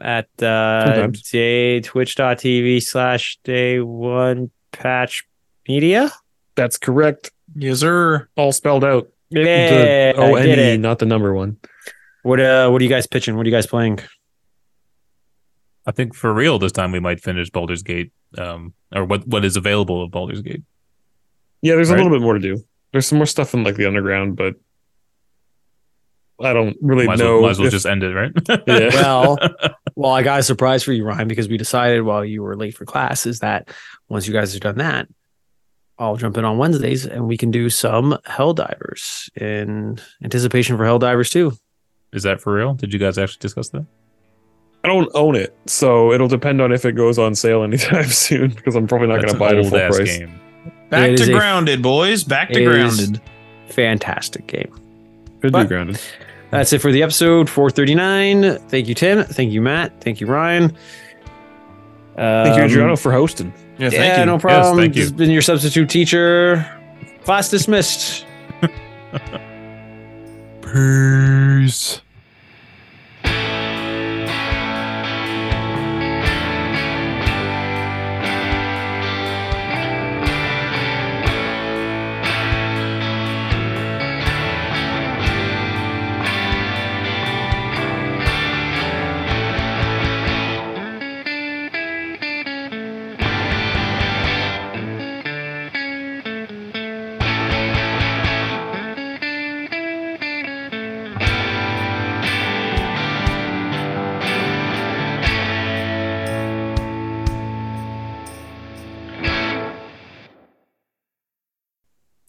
at uh, Sometimes. day, twitch.tv slash day one patch media. That's correct. Yes, sir. All spelled out. Yeah, the O I N get E, it. not the number one. What uh, what are you guys pitching? What are you guys playing? I think for real this time we might finish Baldur's Gate, um, or what what is available of Baldur's Gate. Yeah, there's Right. a little bit more to do. There's some more stuff in like the underground, but I don't really Might as know. well, might as well if- just end it, right? Yeah. Well, well, I got a surprise for you, Ryan, because we decided while you were late for class is that once you guys have done that, I'll jump in on Wednesdays and we can do some Helldivers in anticipation for Helldivers 2. is that for real? Did you guys actually discuss that? I don't own it, so it'll depend on if it goes on sale anytime soon because I'm probably not going to buy it at an full price. game. Back It to is a- grounded, boys. Back to grounded. Fantastic game. Could But- be grounded. That's it for the episode 439. Thank you, Tim. Thank you, Matt. Thank you, Ryan. Thank you, Um, Adriano, for hosting. Yeah, thank yeah, you. no problem. thank you. This has been your substitute teacher. Class dismissed. Peace.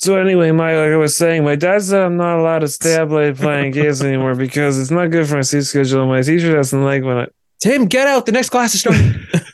So anyway, my like I was saying, my dad said I'm not allowed to stay up late playing games anymore because it's not good for my sleep schedule. My teacher doesn't like when I Tim, get out. The next class is starting.